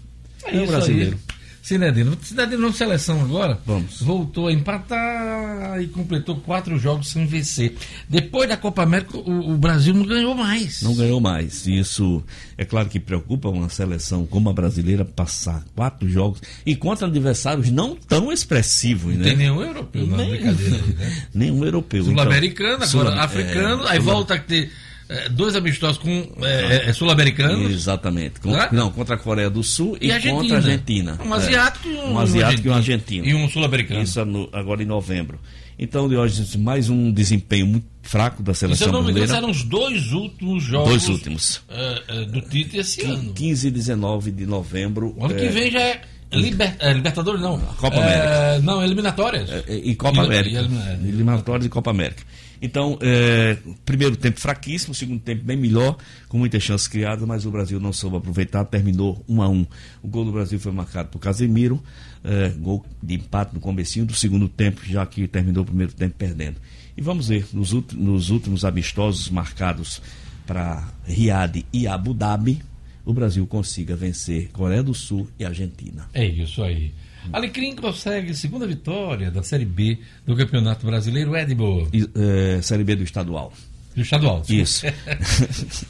É, o isso brasileiro. aí. Cinedino, Cinedino na seleção agora Vamos. voltou a empatar e completou quatro jogos sem vencer. Depois da Copa América, o, o Brasil não ganhou mais. Não ganhou mais. Isso é claro que preocupa uma seleção como a brasileira passar quatro jogos e contra adversários não tão expressivos, Não né? tem nenhum europeu na Nem- brincadeira né? Nenhum europeu. Sul-americano, Então, agora Sul- africano, é, aí volta a ter é, dois amistosos com é, é, sul-americanos. Exatamente. Né? Não, contra a Coreia do Sul e, E contra a Argentina. Um É. asiático e um, Um asiático e um argentino. E um sul-americano. Isso é no- agora em novembro. Então, de hoje, mais um desempenho muito fraco da se eu seleção não me engano, brasileira. eram os dois últimos jogos Dois últimos. é, é, do Tite esse ano. 15 e 19 de novembro. O ano que é, vem já é, liber, é Libertadores, não. Copa É, América. Não, eliminatórias. é, E Copa América. elimina- é. Eliminatórias e Copa América. Então, é, primeiro tempo fraquíssimo, segundo tempo bem melhor, com muitas chances criadas, mas o Brasil não soube aproveitar, terminou 1 a 1 O gol do Brasil foi marcado por Casemiro, é, gol de empate no comecinho do segundo tempo, já que terminou o primeiro tempo perdendo. E vamos ver, nos, nos últimos amistosos marcados para Riad e Abu Dhabi, o Brasil consiga vencer Coreia do Sul e Argentina. É isso aí. Alecrim consegue segunda vitória da Série B do Campeonato Brasileiro. Edmo, é, Série B do estadual. do estadual. Isso.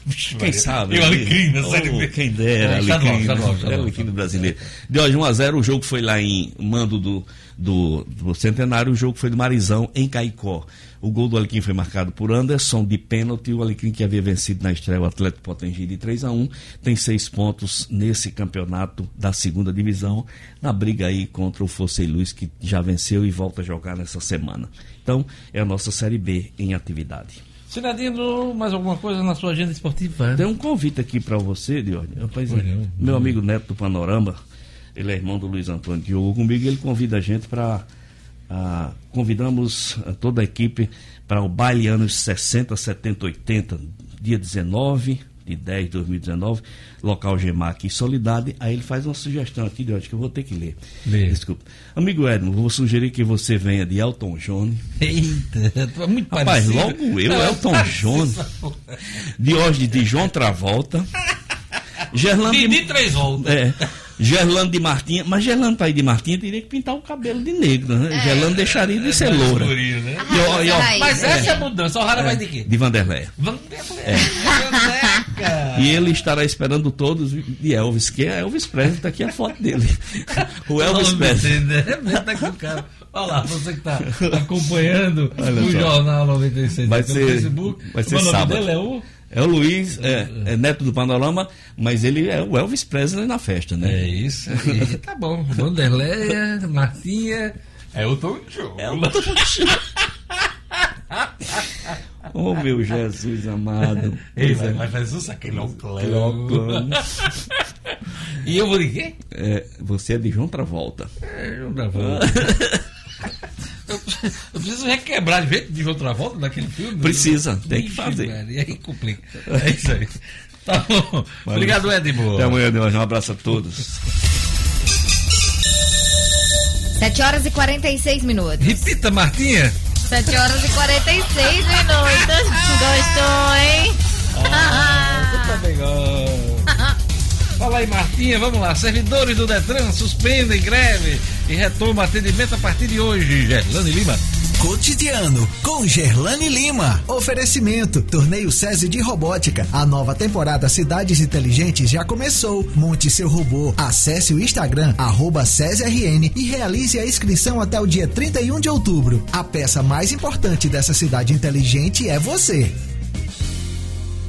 Vixe, Quem sabe? E o Alecrim na Série B. Quem dera, É, estadual, Alecrim, estadual, né? estadual, É Alecrim do brasileiro. De hoje 1 a 0 o jogo foi lá em mando do, do, do Centenário, o jogo foi do Marizão, em Caicó. O gol do Alecrim foi marcado por Anderson, de pênalti. O Alecrim, que havia vencido na estreia o Atlético Potengi de 3 a 1 tem seis pontos nesse campeonato da segunda divisão, na briga aí contra o Fossei Luz, que já venceu e volta a jogar nessa semana. Então, é a nossa Série B em atividade. Cidadino, mais alguma coisa na sua agenda esportiva? Tem um convite aqui para você, Pois não. meu amigo Neto do Panorama, ele é irmão do Luiz Antônio que jogou comigo, e ele convida a gente para. convidamos a toda a equipe para o baile anos 60, 70, 80, dia 19 de 10 de 2019, local Gemac e Solidade. Aí ele faz uma sugestão aqui, Diógenes, que eu vou ter que ler. Lê. Desculpa. Amigo Edmo, vou sugerir que você venha de Elton John. Eita, é muito Rapaz, parecido. logo eu, Não, Elton parecido. John. Diógenes de João Travolta. Gerlando De, de, de três voltas. é, Gerlando de Martinha, mas Gerlando tá aí de Martinha teria que pintar o cabelo de negro, né? Gerlando deixaria de ser loura. Né? E, ó, e, ó, Mas essa é a mudança. O Rara vai de quê? de Vanderleia. Vanderleia. Vandeca. E ele estará esperando todos de Elvis, que é Elvis Presley, tá aqui a foto dele. o Elvis Presley. Né? Tá aqui o cara. Olha lá, você que está acompanhando Olha o só. Jornal 96 vai ser, Facebook. Vai ser o nome sábado. dele é o... É o Luiz, é, é, neto do Panorama, mas ele é o Elvis Presley na festa, né? É isso. E, tá bom. Vanderleia, Martinha. É o Tom Show. É o Tom oh, meu Jesus amado. Ei, é. Mas Jesus, aquele oclão. e eu vou de quê? É, você é de João Travolta. É, João Travolta. Eu, eu, preciso requebrar de vez de João Travolta daquele filme. Precisa, tem que fazer. Velho, e aí complica. É isso aí. Tá bom. Obrigado, Edmo. Até amanhã, Deus. Um abraço a todos. 7 horas e 46 minutos. Repita, Martinha. 7 horas e 46 minutos. Gostou, hein? Ah, também gosta. Fala aí, Martinha, vamos lá. Servidores do Detran suspendem greve e retomam atendimento a partir de hoje. Gerlane Lima. Cotidiano com Gerlane Lima. Oferecimento: Torneio SESI de Robótica. A nova temporada Cidades Inteligentes já começou. Monte seu robô. Acesse o Instagram SESRN e realize a inscrição até o dia 31 de outubro. A peça mais importante dessa cidade inteligente é você.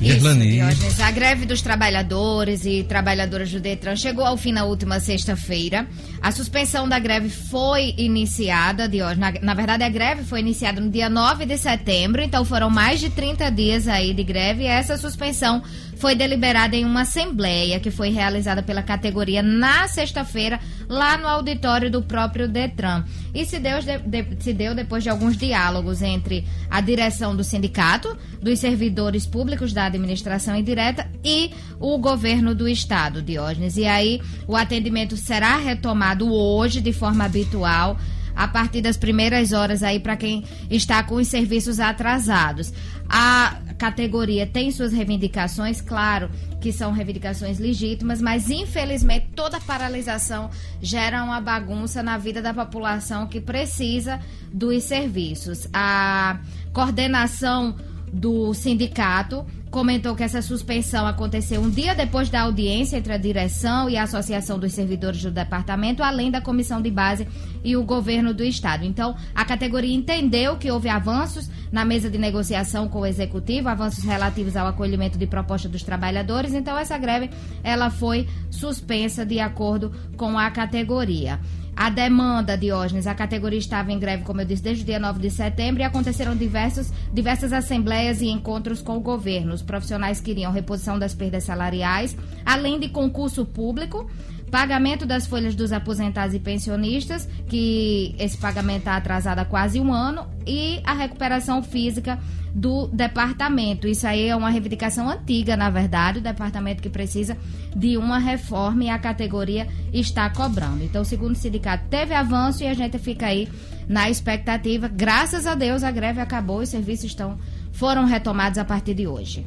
Isso, a greve dos trabalhadores e trabalhadoras do Detran chegou ao fim na última sexta-feira. A suspensão da greve foi iniciada, Diógenes. Na, na verdade, a greve foi iniciada no dia 9 de setembro, então foram mais de 30 dias aí de greve e essa suspensão foi deliberada em uma assembleia que foi realizada pela categoria na sexta-feira, lá no auditório do próprio Detran. E se deu, de, se deu depois de alguns diálogos entre a direção do sindicato, dos servidores públicos da administração indireta e o governo do estado, Diógenes. E aí o atendimento será retomado hoje de forma habitual a partir das primeiras horas aí para quem está com os serviços atrasados. A categoria tem suas reivindicações, claro que são reivindicações legítimas, mas infelizmente toda paralisação gera uma bagunça na vida da população que precisa dos serviços. A coordenação do sindicato comentou que essa suspensão aconteceu um dia depois da audiência entre a direção e a Associação dos Servidores do Departamento, além da comissão de base e o governo do Estado. Então, a categoria entendeu que houve avanços na mesa de negociação com o Executivo, avanços relativos ao acolhimento de proposta dos trabalhadores. Então, essa greve ela foi suspensa de acordo com a categoria. A demanda, Diógenes, a categoria estava em greve, como eu disse, desde o dia 9 de setembro e aconteceram diversos, diversas assembleias e encontros com o governo. Os profissionais queriam reposição das perdas salariais, além de concurso público, pagamento das folhas dos aposentados e pensionistas, que esse pagamento está atrasado há quase um ano, e a recuperação física do departamento. Isso aí é uma reivindicação antiga, na verdade, o departamento que precisa de uma reforma e a categoria está cobrando. Então, segundo o sindicato, teve avanço e a gente fica aí na expectativa. Graças a Deus a greve acabou, os serviços estão foram retomados a partir de hoje.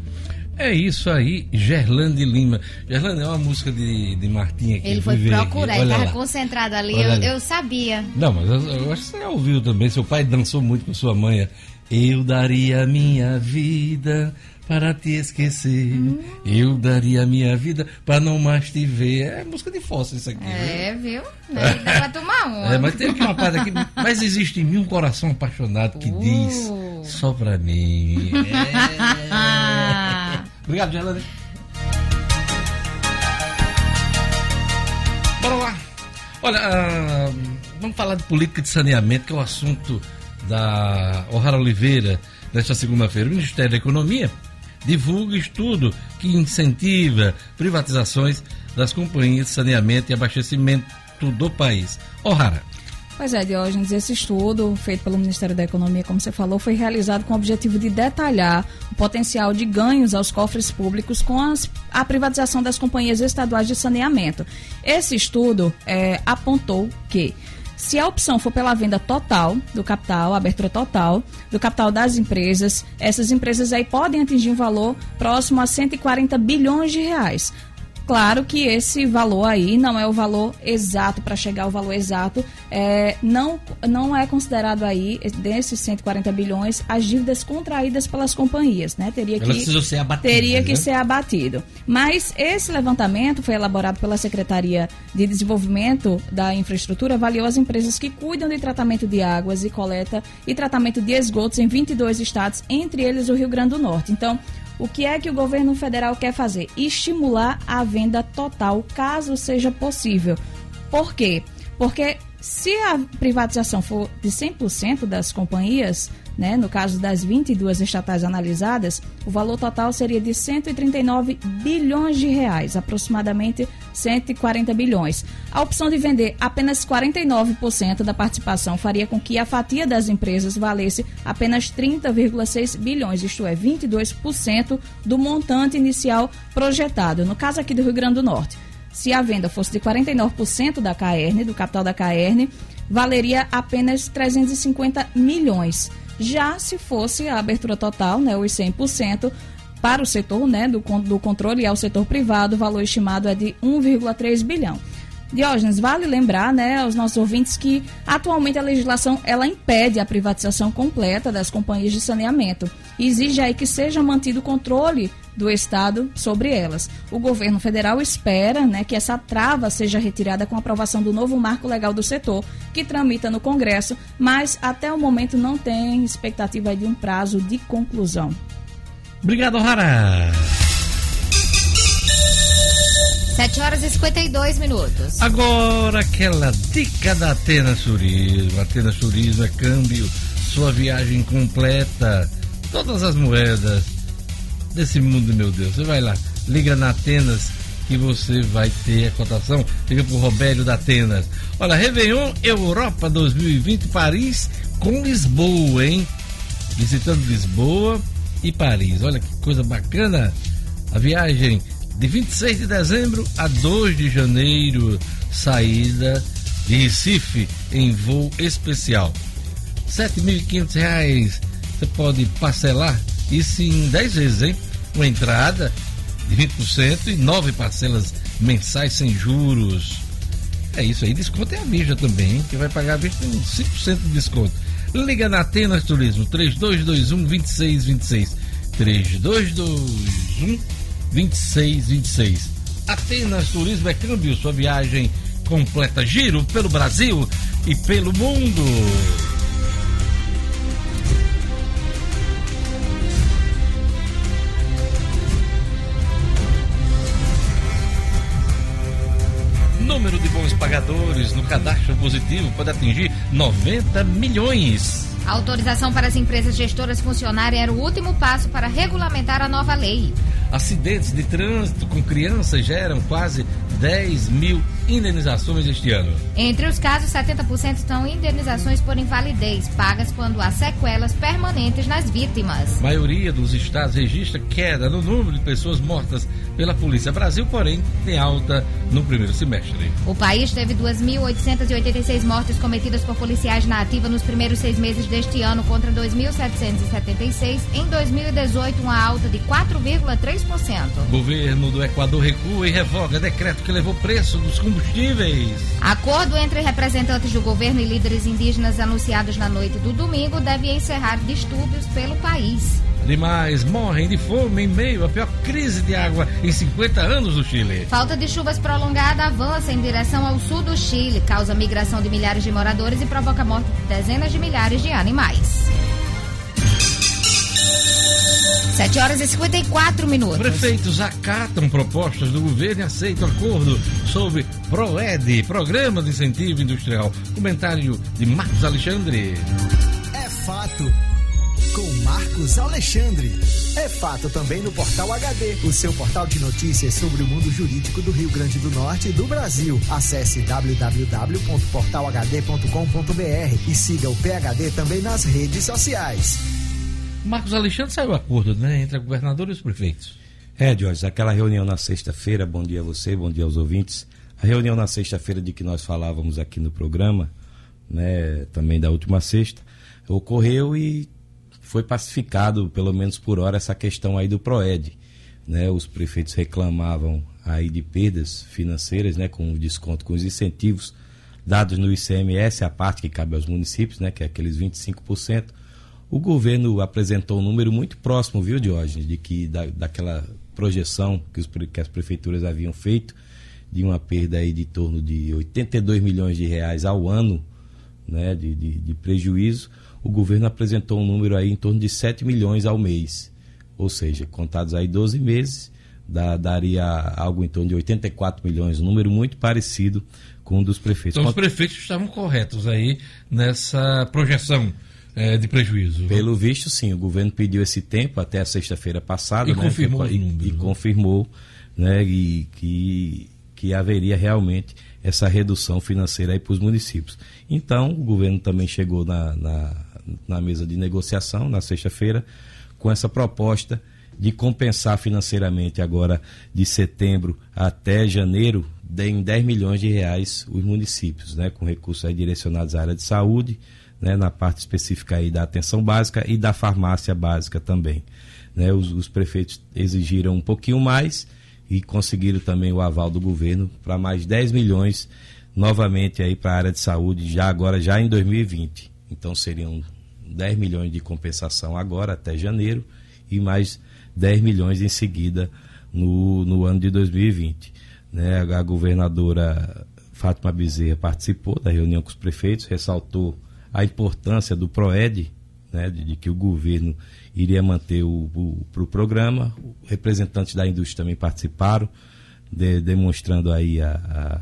É isso aí, Gerlande Lima. Gerlande é uma música de, de Martim aqui. Ele foi procurar, ele estava concentrado ali, eu, eu, sabia. Não, mas eu, eu, acho que você já ouviu também. Seu pai dançou muito com sua mãe. Eu daria minha vida para te esquecer. Hum. Eu daria minha vida para não mais te ver. É música de fóssil isso aqui. É, viu? viu? Dá pra tomar uma. É, mas tem aqui uma parte aqui. Mas existe em mim um coração apaixonado que uh. diz só pra mim. É. Obrigado, Gelane. Bora lá. Olha, uh, vamos falar de política de saneamento, que é o assunto da O'Hara Oliveira nesta segunda-feira. O Ministério da Economia divulga estudo que incentiva privatizações das companhias de saneamento e abastecimento do país. O'Hara. Pois é, Diógenes, esse estudo feito pelo Ministério da Economia, como você falou, foi realizado com o objetivo de detalhar o potencial de ganhos aos cofres públicos com as, a privatização das companhias estaduais de saneamento. Esse estudo é, apontou que se a opção for pela venda total do capital, abertura total do capital das empresas, essas empresas aí podem atingir um valor próximo a 140 bilhões de reais. Claro que esse valor aí não é o valor exato para chegar ao valor exato, é, não, não é considerado aí desses 140 bilhões as dívidas contraídas pelas companhias, né? Teria Elas que ser abatidas, teria que né? ser abatido. Mas esse levantamento foi elaborado pela Secretaria de Desenvolvimento da Infraestrutura, avaliou as empresas que cuidam de tratamento de águas e coleta e tratamento de esgotos em 22 estados, entre eles o Rio Grande do Norte. Então, o que é que o governo federal quer fazer? Estimular a venda total, caso seja possível. Por quê? Porque se a privatização for de 100% das companhias, né, no caso das 22 estatais analisadas, o valor total seria de 139 bilhões de reais, aproximadamente 140 bilhões. A opção de vender apenas 49% da participação faria com que a fatia das empresas valesse apenas 30,6 bilhões, isto é, 22% do montante inicial projetado. No caso aqui do Rio Grande do Norte, se a venda fosse de 49% da CAERN, do capital da CAERN, valeria apenas 350 milhões. Já se fosse a abertura total, né, os 100%, para o setor né, do, do controle ao setor privado, o valor estimado é de 1,3 bilhão. Diógenes, vale lembrar né, aos nossos ouvintes que atualmente a legislação ela impede a privatização completa das companhias de saneamento exige aí que seja mantido o controle do Estado sobre elas. O governo federal espera né, que essa trava seja retirada com a aprovação do novo marco legal do setor, que tramita no Congresso, mas até o momento não tem expectativa de um prazo de conclusão. Obrigado, Rara. 7 horas e 52 minutos. Agora aquela dica da Atenas Turismo. Atenas Turismo é câmbio, sua viagem completa, todas as moedas desse mundo, meu Deus. Você vai lá, liga na Atenas que você vai ter a cotação. Liga pro Robélio da Atenas. Olha, Réveillon Europa 2020 Paris com Lisboa, hein? Visitando Lisboa e Paris. Olha que coisa bacana. A viagem de 26 de dezembro a 2 de janeiro, saída de Recife em voo especial. R$ 7.500 você pode parcelar isso em 10 vezes, hein? Uma entrada de 20% e nove parcelas mensais sem juros. É isso aí, desconto é a Vija também, hein? que vai pagar a Vija com 5% de desconto. Liga na Atenas Turismo 3221 2626. 3221 2626. Atenas Turismo é câmbio, sua viagem completa. Giro pelo Brasil e pelo mundo. Número de bons pagadores no cadastro positivo pode atingir 90 milhões. A autorização para as empresas gestoras funcionarem era o último passo para regulamentar a nova lei. Acidentes de trânsito com crianças geram quase 10 mil indenizações este ano. Entre os casos, 70% são indenizações por invalidez, pagas quando há sequelas permanentes nas vítimas. A maioria dos estados registra queda no número de pessoas mortas pela Polícia Brasil, porém tem alta no primeiro semestre. O país teve 2.886 mortes cometidas por policiais na ativa nos primeiros seis meses deste ano, contra 2.776. Em 2018, uma alta de 4,3%. Governo do Equador recua e revoga decreto que levou preço dos combustíveis. Acordo entre representantes do governo e líderes indígenas anunciados na noite do domingo deve encerrar distúrbios pelo país. Animais morrem de fome em meio à pior crise de água em 50 anos no Chile. Falta de chuvas prolongada avança em direção ao sul do Chile, causa migração de milhares de moradores e provoca morte de dezenas de milhares de animais. 7 horas e 54 minutos. Prefeitos acatam propostas do governo e aceitam acordo sobre PROED, Programa de Incentivo Industrial. Comentário de Marcos Alexandre. É fato. Com Marcos Alexandre. É fato também no Portal HD, o seu portal de notícias sobre o mundo jurídico do Rio Grande do Norte e do Brasil. Acesse www.portalhd.com.br e siga o PHD também nas redes sociais. Marcos Alexandre saiu acordo né, entre a governadora e os prefeitos. É, Jorge, aquela reunião na sexta-feira, bom dia a você, bom dia aos ouvintes. A reunião na sexta-feira de que nós falávamos aqui no programa, né, também da última sexta, ocorreu e foi pacificado, pelo menos por hora, essa questão aí do PROED. Né? Os prefeitos reclamavam aí de perdas financeiras, né, com o desconto, com os incentivos dados no ICMS, a parte que cabe aos municípios, né, que é aqueles 25%, o governo apresentou um número muito próximo, viu, Diógenes, de que da, daquela projeção que, os, que as prefeituras haviam feito de uma perda aí de torno de 82 milhões de reais ao ano, né, de, de, de prejuízo, o governo apresentou um número aí em torno de 7 milhões ao mês. Ou seja, contados aí 12 meses, dá, daria algo em torno de 84 milhões, um número muito parecido com um dos prefeitos. Então os prefeitos estavam corretos aí nessa projeção é, de prejuízo. Pelo visto, sim. O governo pediu esse tempo até a sexta-feira passada. E né, confirmou e, números, e né? confirmou né, e, que, que haveria realmente essa redução financeira para os municípios. Então, o governo também chegou na, na, na mesa de negociação na sexta-feira com essa proposta de compensar financeiramente agora de setembro até janeiro em 10 milhões de reais os municípios, né, com recursos direcionados à área de saúde, né, na parte específica aí da atenção básica e da farmácia básica também. Né, os, os prefeitos exigiram um pouquinho mais e conseguiram também o aval do governo para mais 10 milhões novamente aí para a área de saúde já agora já em 2020. Então seriam 10 milhões de compensação agora até janeiro e mais 10 milhões em seguida no, no ano de 2020. Né? A governadora Fátima Bezerra participou da reunião com os prefeitos, ressaltou a importância do PROED, né? de, de que o governo iria manter o, o, pro programa. Representantes da indústria também participaram, de- demonstrando aí a-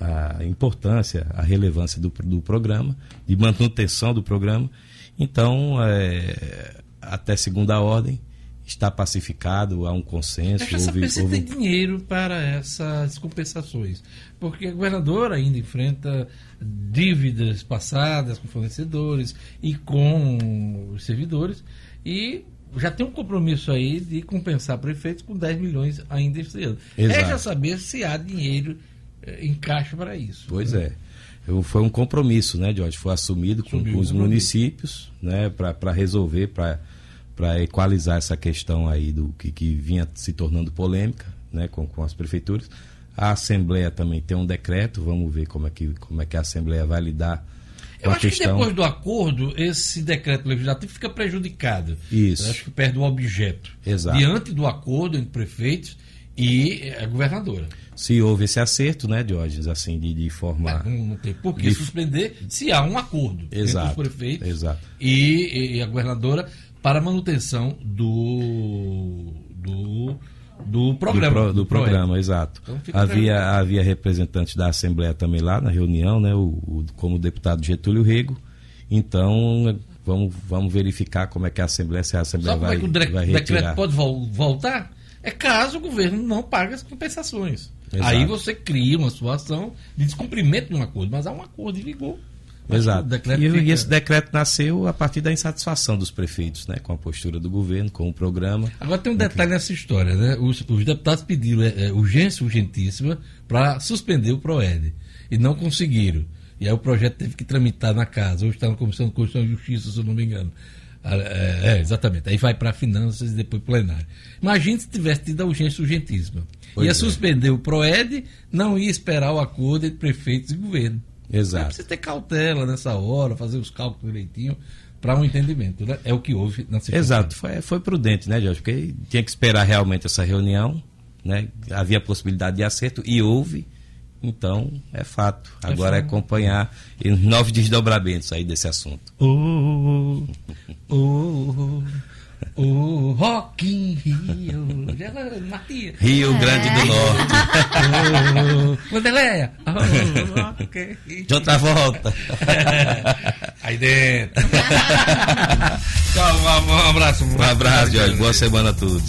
a, a importância, a relevância do, do programa, de manutenção do programa. Então, é, até segunda ordem, está pacificado, há um consenso. Saber se houve- tem dinheiro para essas compensações. Porque a governadora ainda enfrenta dívidas passadas com fornecedores e com os servidores. E já tem um compromisso aí de compensar prefeitos com 10 milhões ainda este ano. Exato. É já saber se há dinheiro eh, em caixa para isso. Pois é. Eu- foi um compromisso, né, Jorge? Foi assumido com, com os municípios, né, para resolver, para equalizar essa questão aí do que, que vinha se tornando polêmica, né, com, com as prefeituras. A Assembleia também tem um decreto, vamos ver como é que, como é que a Assembleia vai lidar com Eu acho que questão. depois do acordo, esse decreto legislativo fica prejudicado. Isso. Eu acho que perde o objeto. Exato. Diante do acordo entre prefeitos e a governadora. Se houve esse acerto, né, Diógenes, assim, de, de forma. Não, não tem por que De- suspender se há um acordo Exato, entre os prefeitos exato. E, e a governadora para a manutenção do, do, do programa. do, pro- do programa, exato. Então havia, tranquilo. havia representantes da Assembleia também lá na reunião, né, o, o- como o deputado Getúlio Rego. Então, vamos, vamos verificar como é que a Assembleia, se a Assembleia Sabe como vai, é que o vai decreto pode vol- voltar? É caso o governo não pague as compensações. Exato. Aí você cria uma situação de descumprimento de um acordo, mas há um acordo em vigor. Exato. E, fica- e esse decreto nasceu a partir da insatisfação dos prefeitos, né, com a postura do governo, com o programa. Agora tem um detalhe nessa história, né? Os, os deputados pediram é, é, urgência urgentíssima para suspender o PROED e não conseguiram. E aí o projeto teve que tramitar na casa. Hoje está na Comissão de Constituição e Justiça, se eu não me engano. Ah, É, é, exatamente. Aí vai para finanças e depois plenário. Imagine se tivesse tido a urgência urgentíssima. Pois ia é. suspender o PROED, não ia esperar o acordo entre prefeitos e governo. É Exato. preciso ter cautela nessa hora, fazer os cálculos direitinho para um entendimento. Né? É o que houve na sexta-feira. Exato, foi, foi prudente, né, Jorge? Porque tinha que esperar realmente essa reunião, né? Havia possibilidade de acerto e houve. Então, é fato. Agora é, fato. acompanhar os novos desdobramentos aí desse assunto. Oh, oh, oh, Rock in Rio. Já, Matias. Rio Grande do Norte. Oh, Vandeleia. Oh, rock. De outra volta. Aí dentro. Tchau, um, um abraço. Um abraço, Jorge. Boa semana a todos.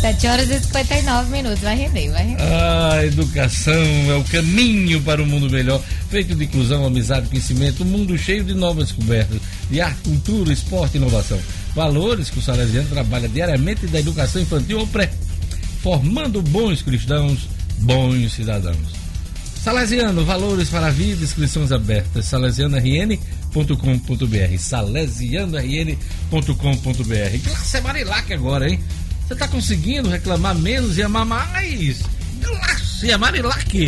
7 horas e 59 minutos. Vai render, vai render. A educação é o caminho para um mundo melhor, feito de inclusão, amizade, conhecimento, um mundo cheio de novas descobertas, de arte, cultura, esporte e inovação. Valores que o Salesiano trabalha diariamente da educação infantil ao pré, formando bons cristãos, bons cidadãos. Salesiano, valores para a vida, inscrições abertas, salesianarn.com.br, salesianarn.com.br. Classe Marilac agora, hein? Você está conseguindo reclamar menos e amar mais? Glacia Marilac.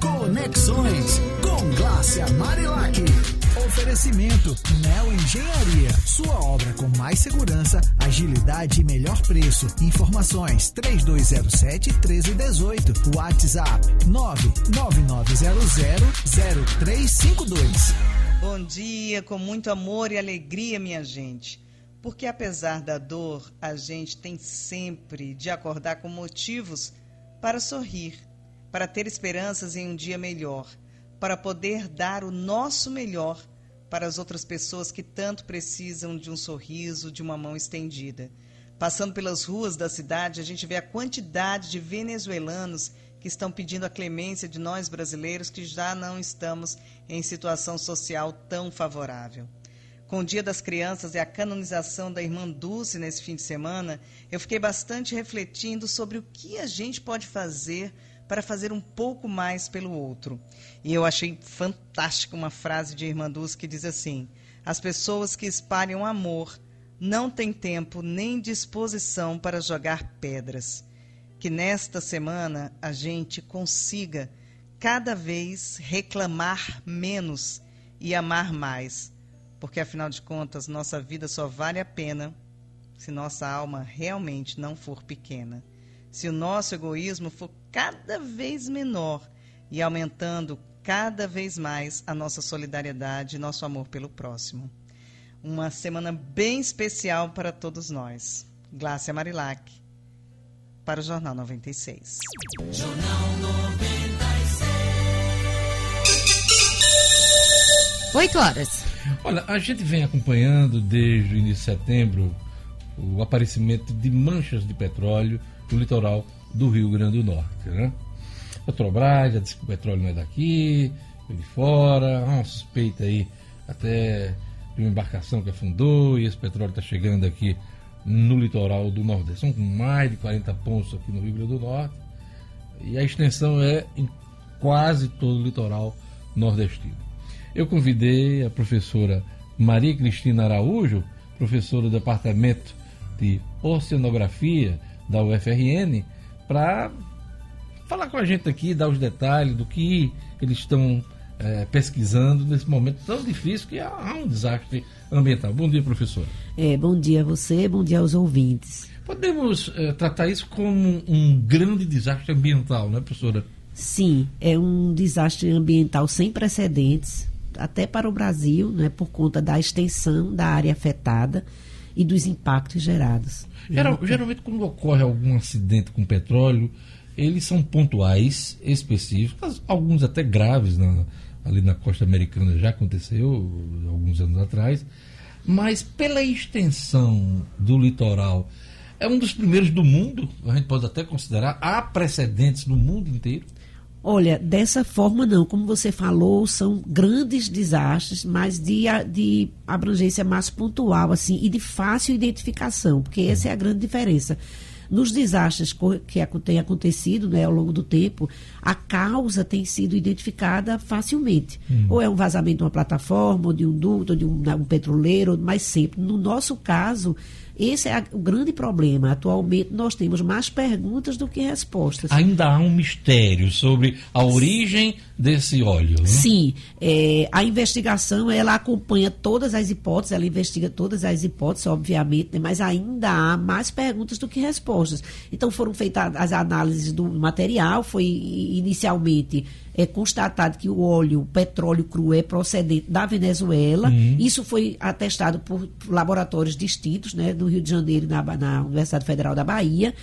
Conexões com Glácia Marilac. Oferecimento Neo Engenharia. Sua obra com mais segurança, agilidade e melhor preço. Informações 3207-1318. WhatsApp 999000352. Bom dia, com muito amor e alegria, minha gente. Porque apesar da dor, a gente tem sempre de acordar com motivos para sorrir, para ter esperanças em um dia melhor, para poder dar o nosso melhor para as outras pessoas que tanto precisam de um sorriso, de uma mão estendida. Passando pelas ruas da cidade, a gente vê a quantidade de venezuelanos que estão pedindo a clemência de nós brasileiros que já não estamos em situação social tão favorável. Com o Dia das Crianças e a canonização da irmã Dulce nesse fim de semana, eu fiquei bastante refletindo sobre o que a gente pode fazer para fazer um pouco mais pelo outro. E eu achei fantástica uma frase de Irmã Dulce que diz assim: As pessoas que espalham amor não têm tempo nem disposição para jogar pedras. Que nesta semana a gente consiga cada vez reclamar menos e amar mais porque afinal de contas nossa vida só vale a pena se nossa alma realmente não for pequena. Se o nosso egoísmo for cada vez menor e aumentando cada vez mais a nossa solidariedade e nosso amor pelo próximo. Uma semana bem especial para todos nós. Glácia Marilac, para o Jornal 96. Jornal 96. 8 horas. Olha, a gente vem acompanhando desde o início de setembro o aparecimento de manchas de petróleo no litoral do Rio Grande do Norte. Né? Petrobras já disse que o petróleo não é daqui, é de fora, há uma suspeita aí até de uma embarcação que afundou e esse petróleo está chegando aqui no litoral do Nordeste. São mais de 40 pontos aqui no Rio Grande do Norte e a extensão é em quase todo o litoral nordestino. Eu convidei a professora Maria Cristina Araújo, professora do Departamento de Oceanografia da UFRN, para falar com a gente aqui, dar os detalhes do que eles estão é, pesquisando nesse momento tão difícil que há um desastre ambiental. Bom dia, professora. É, bom dia a você, bom dia aos ouvintes. Podemos é, tratar isso como um grande desastre ambiental, não é, professora? Sim, é um desastre ambiental sem precedentes até para o Brasil, né, por conta da extensão da área afetada e dos impactos gerados. Geral, geralmente, quando ocorre algum acidente com petróleo, eles são pontuais, específicos, alguns até graves, na, ali na costa americana já aconteceu, alguns anos atrás, mas pela extensão do litoral, é um dos primeiros do mundo, a gente pode até considerar, há precedentes no mundo inteiro. Olha, dessa forma não. Como você falou, são grandes desastres, mas de, de abrangência mais pontual, assim, e de fácil identificação, porque essa é a grande diferença. Nos desastres que têm acontecido né, ao longo do tempo, a causa tem sido identificada facilmente. Hum. Ou é um vazamento de uma plataforma, ou de um duto, ou de um, um petroleiro, mas sempre. No nosso caso, esse é o grande problema. Atualmente nós temos mais perguntas do que respostas. Ainda há um mistério sobre a origem desse óleo. Né? Sim, é, a investigação ela acompanha todas as hipóteses, ela investiga todas as hipóteses, obviamente, né, mas ainda há mais perguntas do que respostas. Então foram feitas as análises do material, foi inicialmente é constatado que o óleo, o petróleo cru é procedente da Venezuela. Uhum. Isso foi atestado por laboratórios distintos, né, no Rio de Janeiro e na, na Universidade Federal da Bahia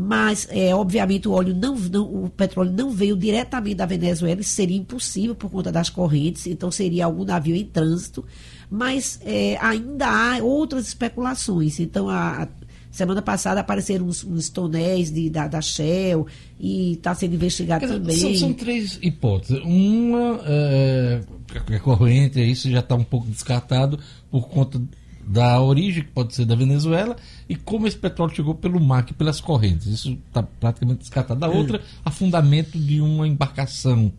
mas é, obviamente o óleo não, não, o petróleo não veio diretamente da Venezuela, isso seria impossível por conta das correntes, então seria algum navio em trânsito, mas é, ainda há outras especulações. Então a, a Semana passada apareceram uns, uns tonéis de, da, da Shell e está sendo investigado dizer, também. São, são, três hipóteses. Uma é, é corrente, isso já está um pouco descartado por conta da origem, que pode ser da Venezuela, e como esse petróleo chegou pelo mar, que pelas correntes. Isso está praticamente descartado. Da outra, afundamento de uma embarcação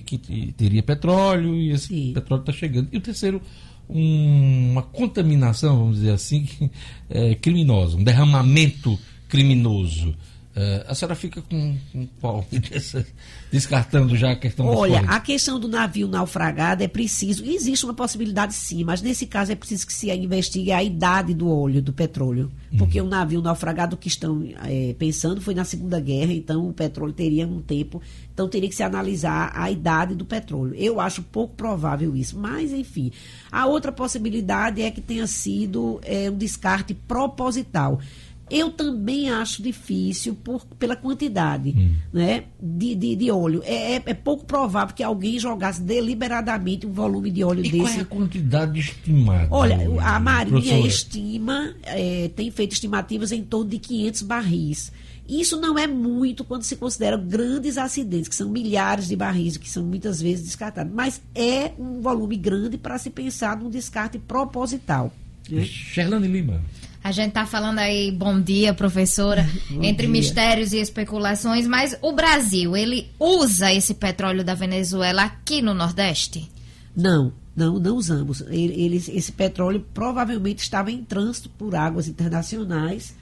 que, que teria petróleo e esse Sim. petróleo está chegando. E o terceiro, um, uma contaminação, vamos dizer assim, é, criminosa, um derramamento criminoso. Uh, a senhora fica com, com qual? Descartando já a questão Olha, a questão do navio naufragado é preciso. Existe uma possibilidade sim, mas nesse caso é preciso que se investigue a idade do óleo, do petróleo. Porque uhum. o navio naufragado que estão é, pensando foi na Segunda Guerra, então o petróleo teria um tempo. Então teria que se analisar a idade do petróleo. Eu acho pouco provável isso, mas enfim. A outra possibilidade é que tenha sido é, um descarte proposital. Eu também acho difícil por, pela quantidade hum. né, de, de, de, óleo. É, é, é, pouco provável que alguém jogasse deliberadamente um volume de óleo e desse. Qual é a quantidade estimada? Olha, a Marinha professora? estima, é, tem feito estimativas em torno de 500 barris. Isso não é muito quando se considera grandes acidentes, que são milhares de barris, que são muitas vezes descartados. Mas é um volume grande para se pensar num descarte proposital. Né? Sherlane Lima. A gente está falando aí, bom dia, professora, bom entre dia. mistérios e especulações, mas o Brasil, ele usa esse petróleo da Venezuela aqui no Nordeste? Não, não, não usamos. Ele, esse petróleo provavelmente estava em trânsito por águas internacionais.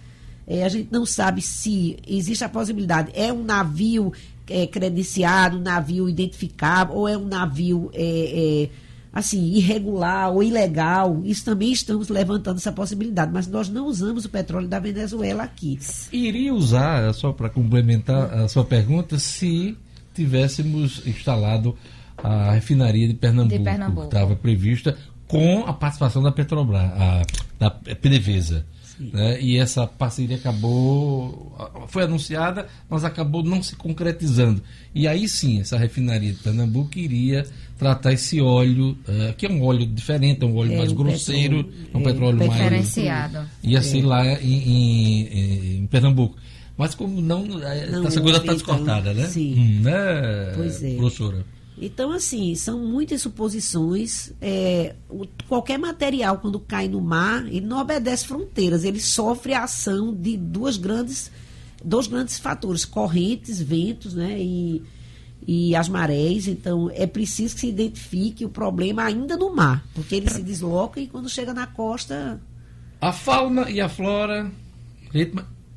É, a gente não sabe se existe a possibilidade. É um navio é, credenciado, um navio identificável, ou é um navio é, é assim, irregular ou ilegal, isso também estamos levantando essa possibilidade, mas nós não usamos o petróleo da Venezuela aqui. Iria usar, só para complementar a sua pergunta, se tivéssemos instalado a refinaria de Pernambuco, de Pernambuco. que estava prevista com a participação da Petrobras, a, da PDVSA. Né? E essa parceria acabou, foi anunciada, mas acabou não se concretizando. E aí sim, essa refinaria de Pernambuco iria tratar esse óleo, uh, que é um óleo diferente, é um óleo é, mais grosseiro, é um petróleo é, mais. Diferenciado. Ia ser é. lá em, em, em, Pernambuco. Mas como não. não essa coisa está descortada, né? Sim. Hum, né, pois é. professora? Então, assim, são muitas suposições. É, o, qualquer material, quando cai no mar, ele não obedece fronteiras, ele sofre a ação de duas grandes, dois grandes fatores, correntes, ventos, né? E, e as marés. Então, é preciso que se identifique o problema ainda no mar, porque ele se desloca e quando chega na costa. A fauna e a flora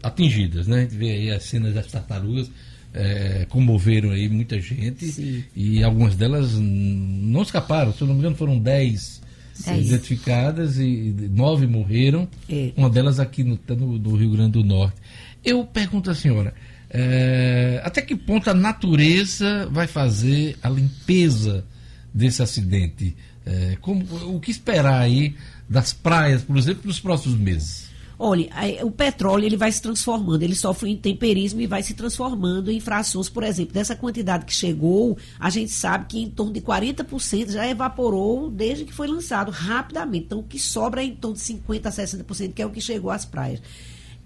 atingidas, né? A gente vê aí as cenas das tartarugas é, comoveram aí muita gente Sim. e algumas delas não escaparam, se eu não me engano foram 10 identificadas e nove morreram, é. uma delas aqui no, no, no, Rio Grande do Norte. Eu pergunto à senhora, é, até que ponto a natureza vai fazer a limpeza desse acidente? É, como, o que esperar aí das praias, por exemplo, nos próximos meses? Olha, o petróleo ele vai se transformando, ele sofre um intemperismo e vai se transformando em frações, por exemplo, dessa quantidade que chegou, a gente sabe que em torno de 40% já evaporou desde que foi lançado rapidamente. Então, o que sobra é em torno de 50% a 60%, que é o que chegou às praias.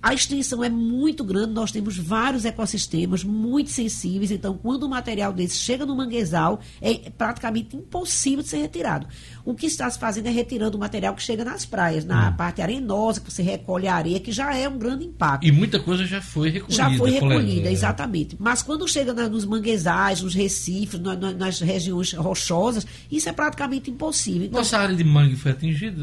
A extensão é muito grande, nós temos vários ecossistemas muito sensíveis, então quando um material desse chega no manguezal, é praticamente impossível de ser retirado. O que está se fazendo é retirando o material que chega nas praias, na hum. parte arenosa, que você recolhe a areia, que já é um grande impacto. E muita coisa já foi recolhida. Já foi recolhida, é. exatamente. Mas quando chega na, nos manguezais, nos recifes, na, na, nas regiões rochosas, isso é praticamente impossível. Então, Nossa área de mangue foi atingida,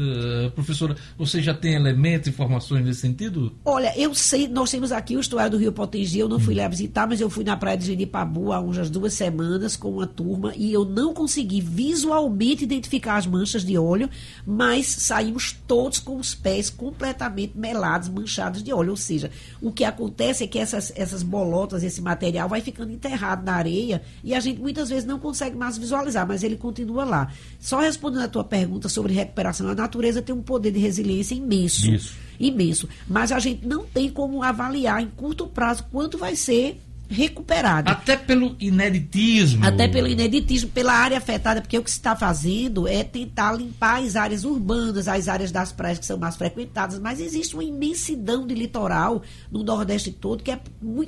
professora? Você já tem elementos, informações nesse sentido? Olha, eu sei, nós temos aqui o estuário do Rio Potengi, eu não fui hum. lá visitar, mas eu fui na praia de Genipabu há umas duas semanas com uma turma e eu não consegui visualmente identificar as manchas de óleo, mas saímos todos com os pés completamente melados, manchados de óleo. Ou seja, o que acontece é que essas, essas bolotas, esse material vai ficando enterrado na areia e a gente muitas vezes não consegue mais visualizar, mas ele continua lá. Só respondendo a tua pergunta sobre recuperação, a natureza tem um poder de resiliência imenso. Isso. Imenso. Mas a gente não tem como avaliar em curto prazo quanto vai ser recuperado. Até pelo ineditismo. Até pelo ineditismo, pela área afetada, porque o que se está fazendo é tentar limpar as áreas urbanas, as áreas das praias que são mais frequentadas, mas existe uma imensidão de litoral no Nordeste todo, que é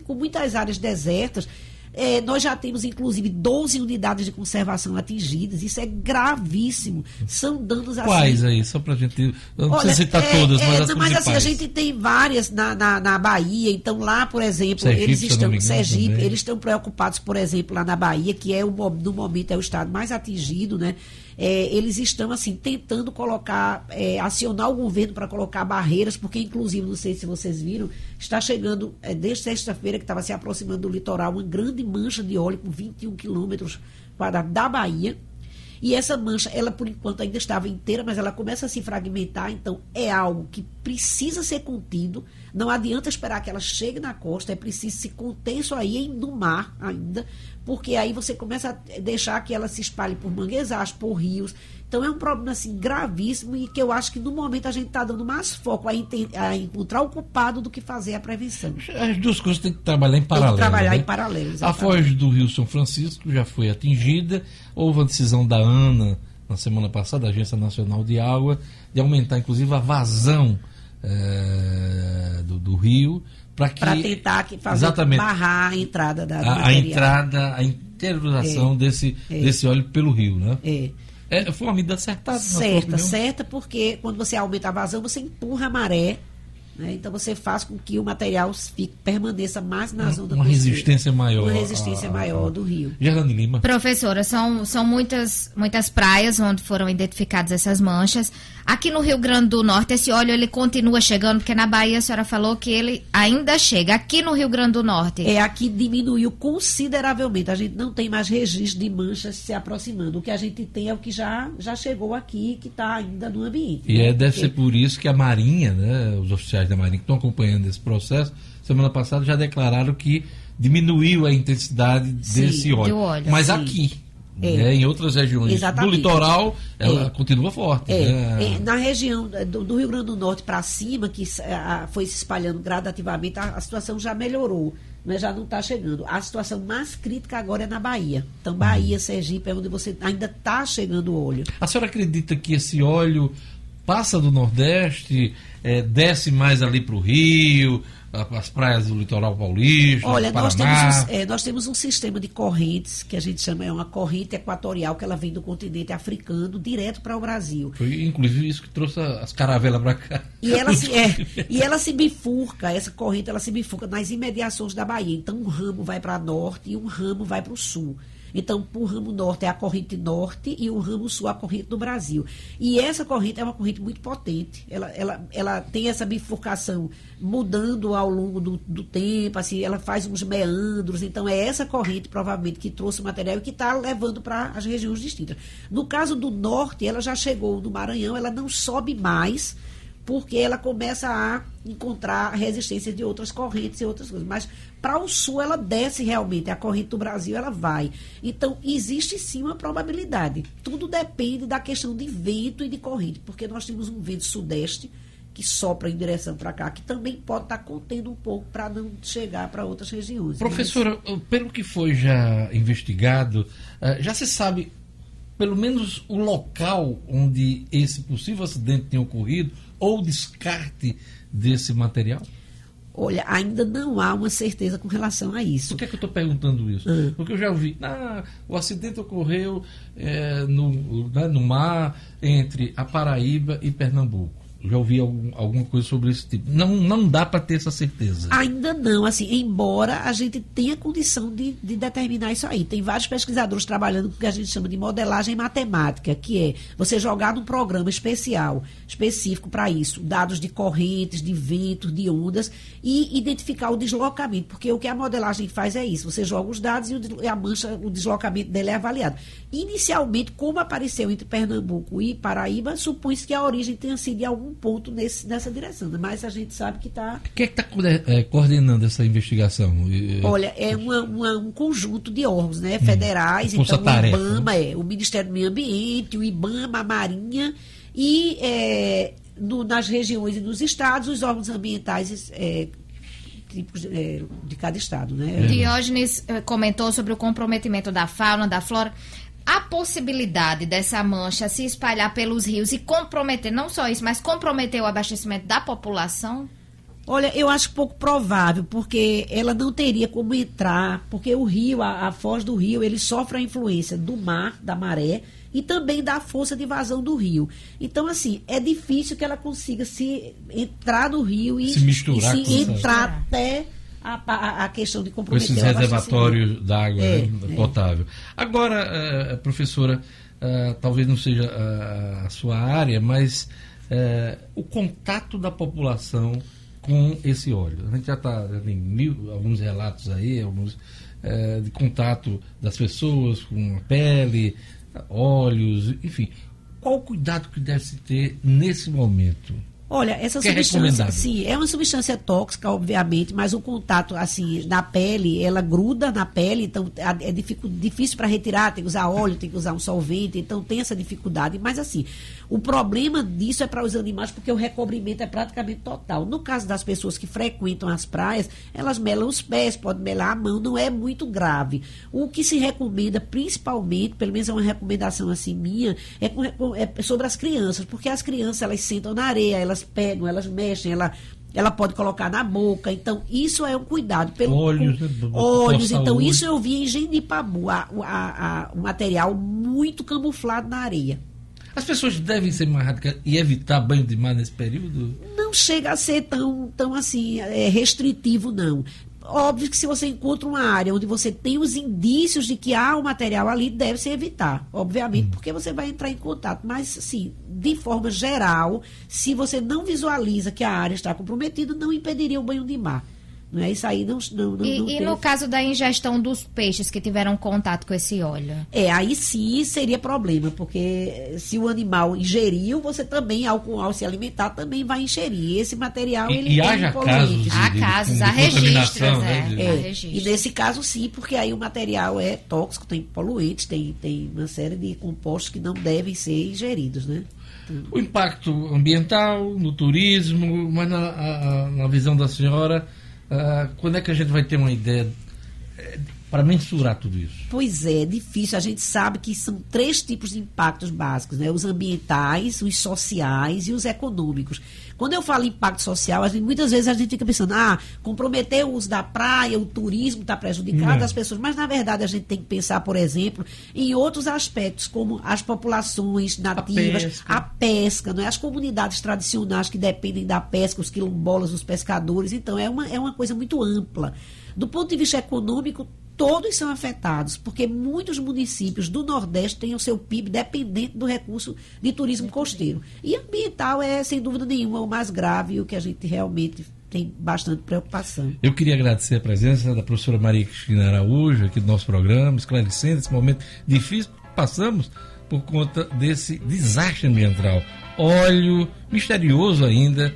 com muitas áreas desertas. É, nós já temos, inclusive, 12 unidades de conservação atingidas. Isso é gravíssimo. São danos assim. Quais aí? Só pra gente. Eu não Olha, precisa citar é, todas, é, mas as não, mas assim, a gente tem várias na, na, na Bahia. Então, lá, por exemplo, Sergipe, eles estão. engano, Sergipe, também. eles estão preocupados, por exemplo, lá na Bahia, que é o, no momento é o estado mais atingido, né? É, eles estão assim tentando colocar, é, acionar o governo para colocar barreiras, porque inclusive, não sei se vocês viram, está chegando, é, desde sexta-feira que estava se aproximando do litoral, uma grande mancha de óleo com 21 quilômetros da Bahia. E essa mancha, ela por enquanto ainda estava inteira, mas ela começa a se fragmentar, então é algo que precisa ser contido. Não adianta esperar que ela chegue na costa, é preciso se conter isso aí no mar ainda, porque aí você começa a deixar que ela se espalhe por manguezais, por rios. Então é um problema assim gravíssimo e que eu acho que no momento a gente está dando mais foco a, a encontrar o culpado do que fazer a prevenção. As duas coisas têm que trabalhar em Tem paralelo. que trabalhar né? em paralelo. A exatamente. foz do Rio São Francisco já foi atingida. Houve uma decisão da ANA na semana passada, da Agência Nacional de Água, de aumentar inclusive a vazão eh, do, do rio para que tentar que fazer exatamente barrar a entrada da a, a entrada, a interiorização É, desse, é. desse óleo pelo rio, né? É. É, foi uma medida acertada. Certa, certa, porque quando você aumenta a vazão, você empurra a maré. né? Então você faz com que o material fique, permaneça mais na zona uma costeira. resistência maior Uma resistência a- maior do rio. Gerlane Lima. Professora, são, são muitas, muitas praias onde foram identificadas essas manchas. Aqui no Rio Grande do Norte, esse óleo ele continua chegando, porque na Bahia a senhora falou que ele ainda chega. Aqui no Rio Grande do Norte. É, aqui diminuiu consideravelmente. A gente não tem mais registro de manchas se aproximando. O que a gente tem é o que já, já chegou aqui, que está ainda no ambiente. E né? é, deve ser por isso que a Marinha, né, os oficiais da Marinha que estão acompanhando esse processo, semana passada já declararam que diminuiu a intensidade Sim, desse óleo. óleo, Mas sim. aqui, É. né, em outras regiões Exatamente. do litoral, ela É. continua forte. É, né? é, na região do, do Rio Grande do Norte para cima, que a- foi se espalhando gradativamente, a, a situação já melhorou, mas já não está chegando. A situação mais crítica agora é na Bahia. Então, Bahia, Sergipe, é onde você ainda está chegando o óleo. A senhora acredita que esse óleo passa do Nordeste, eh, desce mais ali para o Rio, as praias do litoral paulista, Olha, do nós Paraná? temos, um, é, nós temos um sistema de correntes que a gente chama é uma corrente equatorial que ela vem do continente africano direto para o Brasil. Foi inclusive isso que trouxe as caravelas para cá. E ela, se, é, e ela se bifurca, essa corrente ela se bifurca nas imediações da Bahia. Então, um ramo vai para norte e um ramo vai para o sul. Então, o ramo norte é a corrente norte e o ramo sul a corrente do Brasil. E essa corrente é uma corrente muito potente. Ela, ela, ela tem essa bifurcação mudando ao longo do, do tempo, assim, ela faz uns meandros. Então, é essa corrente, provavelmente, que trouxe o material e que está levando para as regiões distintas. No caso do norte, ela já chegou no Maranhão, ela não sobe mais porque ela começa a encontrar resistência de outras correntes e outras coisas. Mas para o sul ela desce realmente, a corrente do Brasil ela vai. Então existe sim uma probabilidade. Tudo depende da questão de vento e de corrente, porque nós temos um vento sudeste que sopra em direção para cá, que também pode estar contendo um pouco para não chegar para outras regiões. Professora, pelo que foi já investigado, eh, já se sabe pelo menos o local onde esse possível acidente tenha ocorrido ou o descarte desse material? Olha, ainda não há uma certeza com relação a isso. Por que, é que eu estou perguntando isso? Ah. Porque eu já ouvi, ah, o acidente ocorreu eh, no, né, no mar entre a Paraíba e Pernambuco. Já ouvi algum- alguma coisa sobre esse tipo. Não, não dá para ter essa certeza. Ainda não, assim, embora a gente tenha condição de, de determinar isso aí. Tem vários pesquisadores trabalhando com o que a gente chama de modelagem matemática, que é você jogar num programa especial, específico para isso, dados de correntes, de ventos, de ondas, e identificar o deslocamento, porque o que a modelagem faz é isso, você joga os dados e, a mancha, o deslocamento dele é avaliado. Inicialmente, como apareceu entre Pernambuco e Paraíba, supõe-se que a origem tenha sido em algum ponto nesse, nessa direção, né? mas a gente sabe que está Quem é que está coordenando essa investigação? Olha, é uma- uma- um conjunto de órgãos né, federais, Força então tarefa, o IBAMA, é, o Ministério do Meio Ambiente, o IBAMA, a Marinha e é, no- nas regiões e nos estados os órgãos ambientais é, tipos, é, de cada estado. Né? Diógenes eh, comentou sobre o comprometimento da fauna, da flora. A possibilidade dessa mancha se espalhar pelos rios e comprometer, não só isso, mas comprometer o abastecimento da população? Olha, eu acho pouco provável, porque ela não teria como entrar, porque o rio, a, a foz do rio, ele sofre a influência do mar, da maré, e também da força de vazão do rio. Então, assim, é difícil que ela consiga se entrar no rio e Se misturar e se entrar até a, a, questão de com comprometer esses reservatórios d'água É, né, é. potável. Agora, eh, professora, eh, talvez não seja eh, a sua área, mas o contato da população com esse óleo. A gente já, tá, já tem mil, alguns relatos aí, alguns eh, de contato das pessoas com a pele, óleos, enfim. Qual o cuidado que deve se ter nesse momento? Olha, essa Que é substância, recomendável. sim, é uma substância tóxica, obviamente, mas o contato, assim, na pele, ela gruda na pele, então é difícil para retirar, tem que usar óleo, tem que usar um solvente, então tem essa dificuldade. Mas, assim, o problema disso é para os animais, porque o recobrimento é praticamente total. No caso das pessoas que frequentam as praias, elas melam os pés, podem melar a mão, não é muito grave. O que se recomenda, principalmente, pelo menos é uma recomendação assim minha, é, com- com- é sobre as crianças, porque as crianças elas sentam na areia, elas pegam, elas mexem, ela, ela pode colocar na boca. Então, isso é um cuidado. Pelo, Olhos, com- né? Olhos. Então, isso eu vi em Genipabu, a, a, a, um material muito camuflado na areia. As pessoas devem ser mais radicais e evitar banho de mar nesse período? não chega a ser tão, tão assim, é, restritivo, não. Óbvio que se você encontra uma área onde você tem os indícios de que há um material ali, deve se evitar, obviamente, porque você vai entrar em contato. Mas, assim, de forma geral, se você não visualiza que a área está comprometida, não impediria o banho de mar. Não é isso aí, não, não, não, E, não e no caso da ingestão dos peixes que tiveram contato com esse óleo? É, aí sim seria problema, porque se o animal ingeriu, você também, ao, ao se alimentar, também vai ingerir. Esse material, E- ele e haja poluentes. casos de- Há de- casos, de há registros, contaminação, né, é. de- É, registros. e nesse caso sim, porque aí o material é tóxico, tem poluentes, tem, tem uma série de compostos que não devem ser ingeridos, né? O impacto ambiental, no turismo, mas na, a- a- na visão da senhora, ah, quando é que a gente vai ter uma ideia para mensurar tudo isso? Pois é, é difícil. A gente sabe que são três tipos de impactos básicos, né? Os ambientais, os sociais e os econômicos. Quando eu falo impacto social, a gente- muitas vezes a gente fica pensando, ah, comprometer o uso da praia, o turismo está prejudicado Não. as pessoas. Mas, na verdade, a gente tem que pensar, por exemplo, em outros aspectos, como as populações nativas, pesca. a pesca, não é? as comunidades tradicionais que dependem da pesca, os quilombolas, os pescadores. Então, é uma, é uma coisa muito ampla. Do ponto de vista econômico, todos são afetados, porque muitos municípios do Nordeste têm o seu PIB dependente do recurso de turismo costeiro. E ambiental é, sem dúvida nenhuma, o mais grave e o que a gente realmente tem bastante preocupação. Eu queria agradecer a presença da professora Maria Cristina Araújo aqui do nosso programa, esclarecendo esse momento difícil que passamos por conta desse desastre ambiental. Óleo misterioso ainda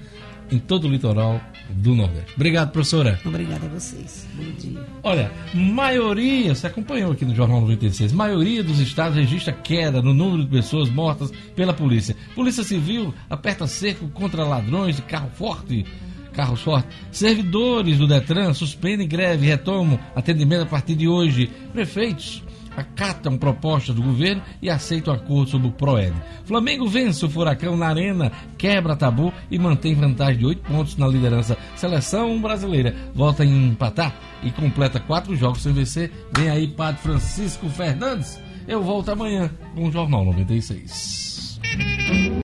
em todo o litoral do Nordeste. Obrigado, professora. Obrigada a vocês. Bom dia. Olha, maioria, você acompanhou aqui no Jornal 96, maioria dos estados registra queda no número de pessoas mortas pela polícia. Polícia Civil aperta cerco contra ladrões de carro forte. Carros fortes. Servidores do Detran suspendem greve e retomam atendimento a partir de hoje. Prefeitos acatam propostas do governo e aceitam acordo sobre o PROED. Flamengo vence o Furacão na Arena, quebra tabu e mantém vantagem de oito pontos na liderança. Seleção brasileira volta a empatar e completa quatro jogos sem vencer. Vem aí, Padre Francisco Fernandes. Eu volto amanhã com o Jornal 96.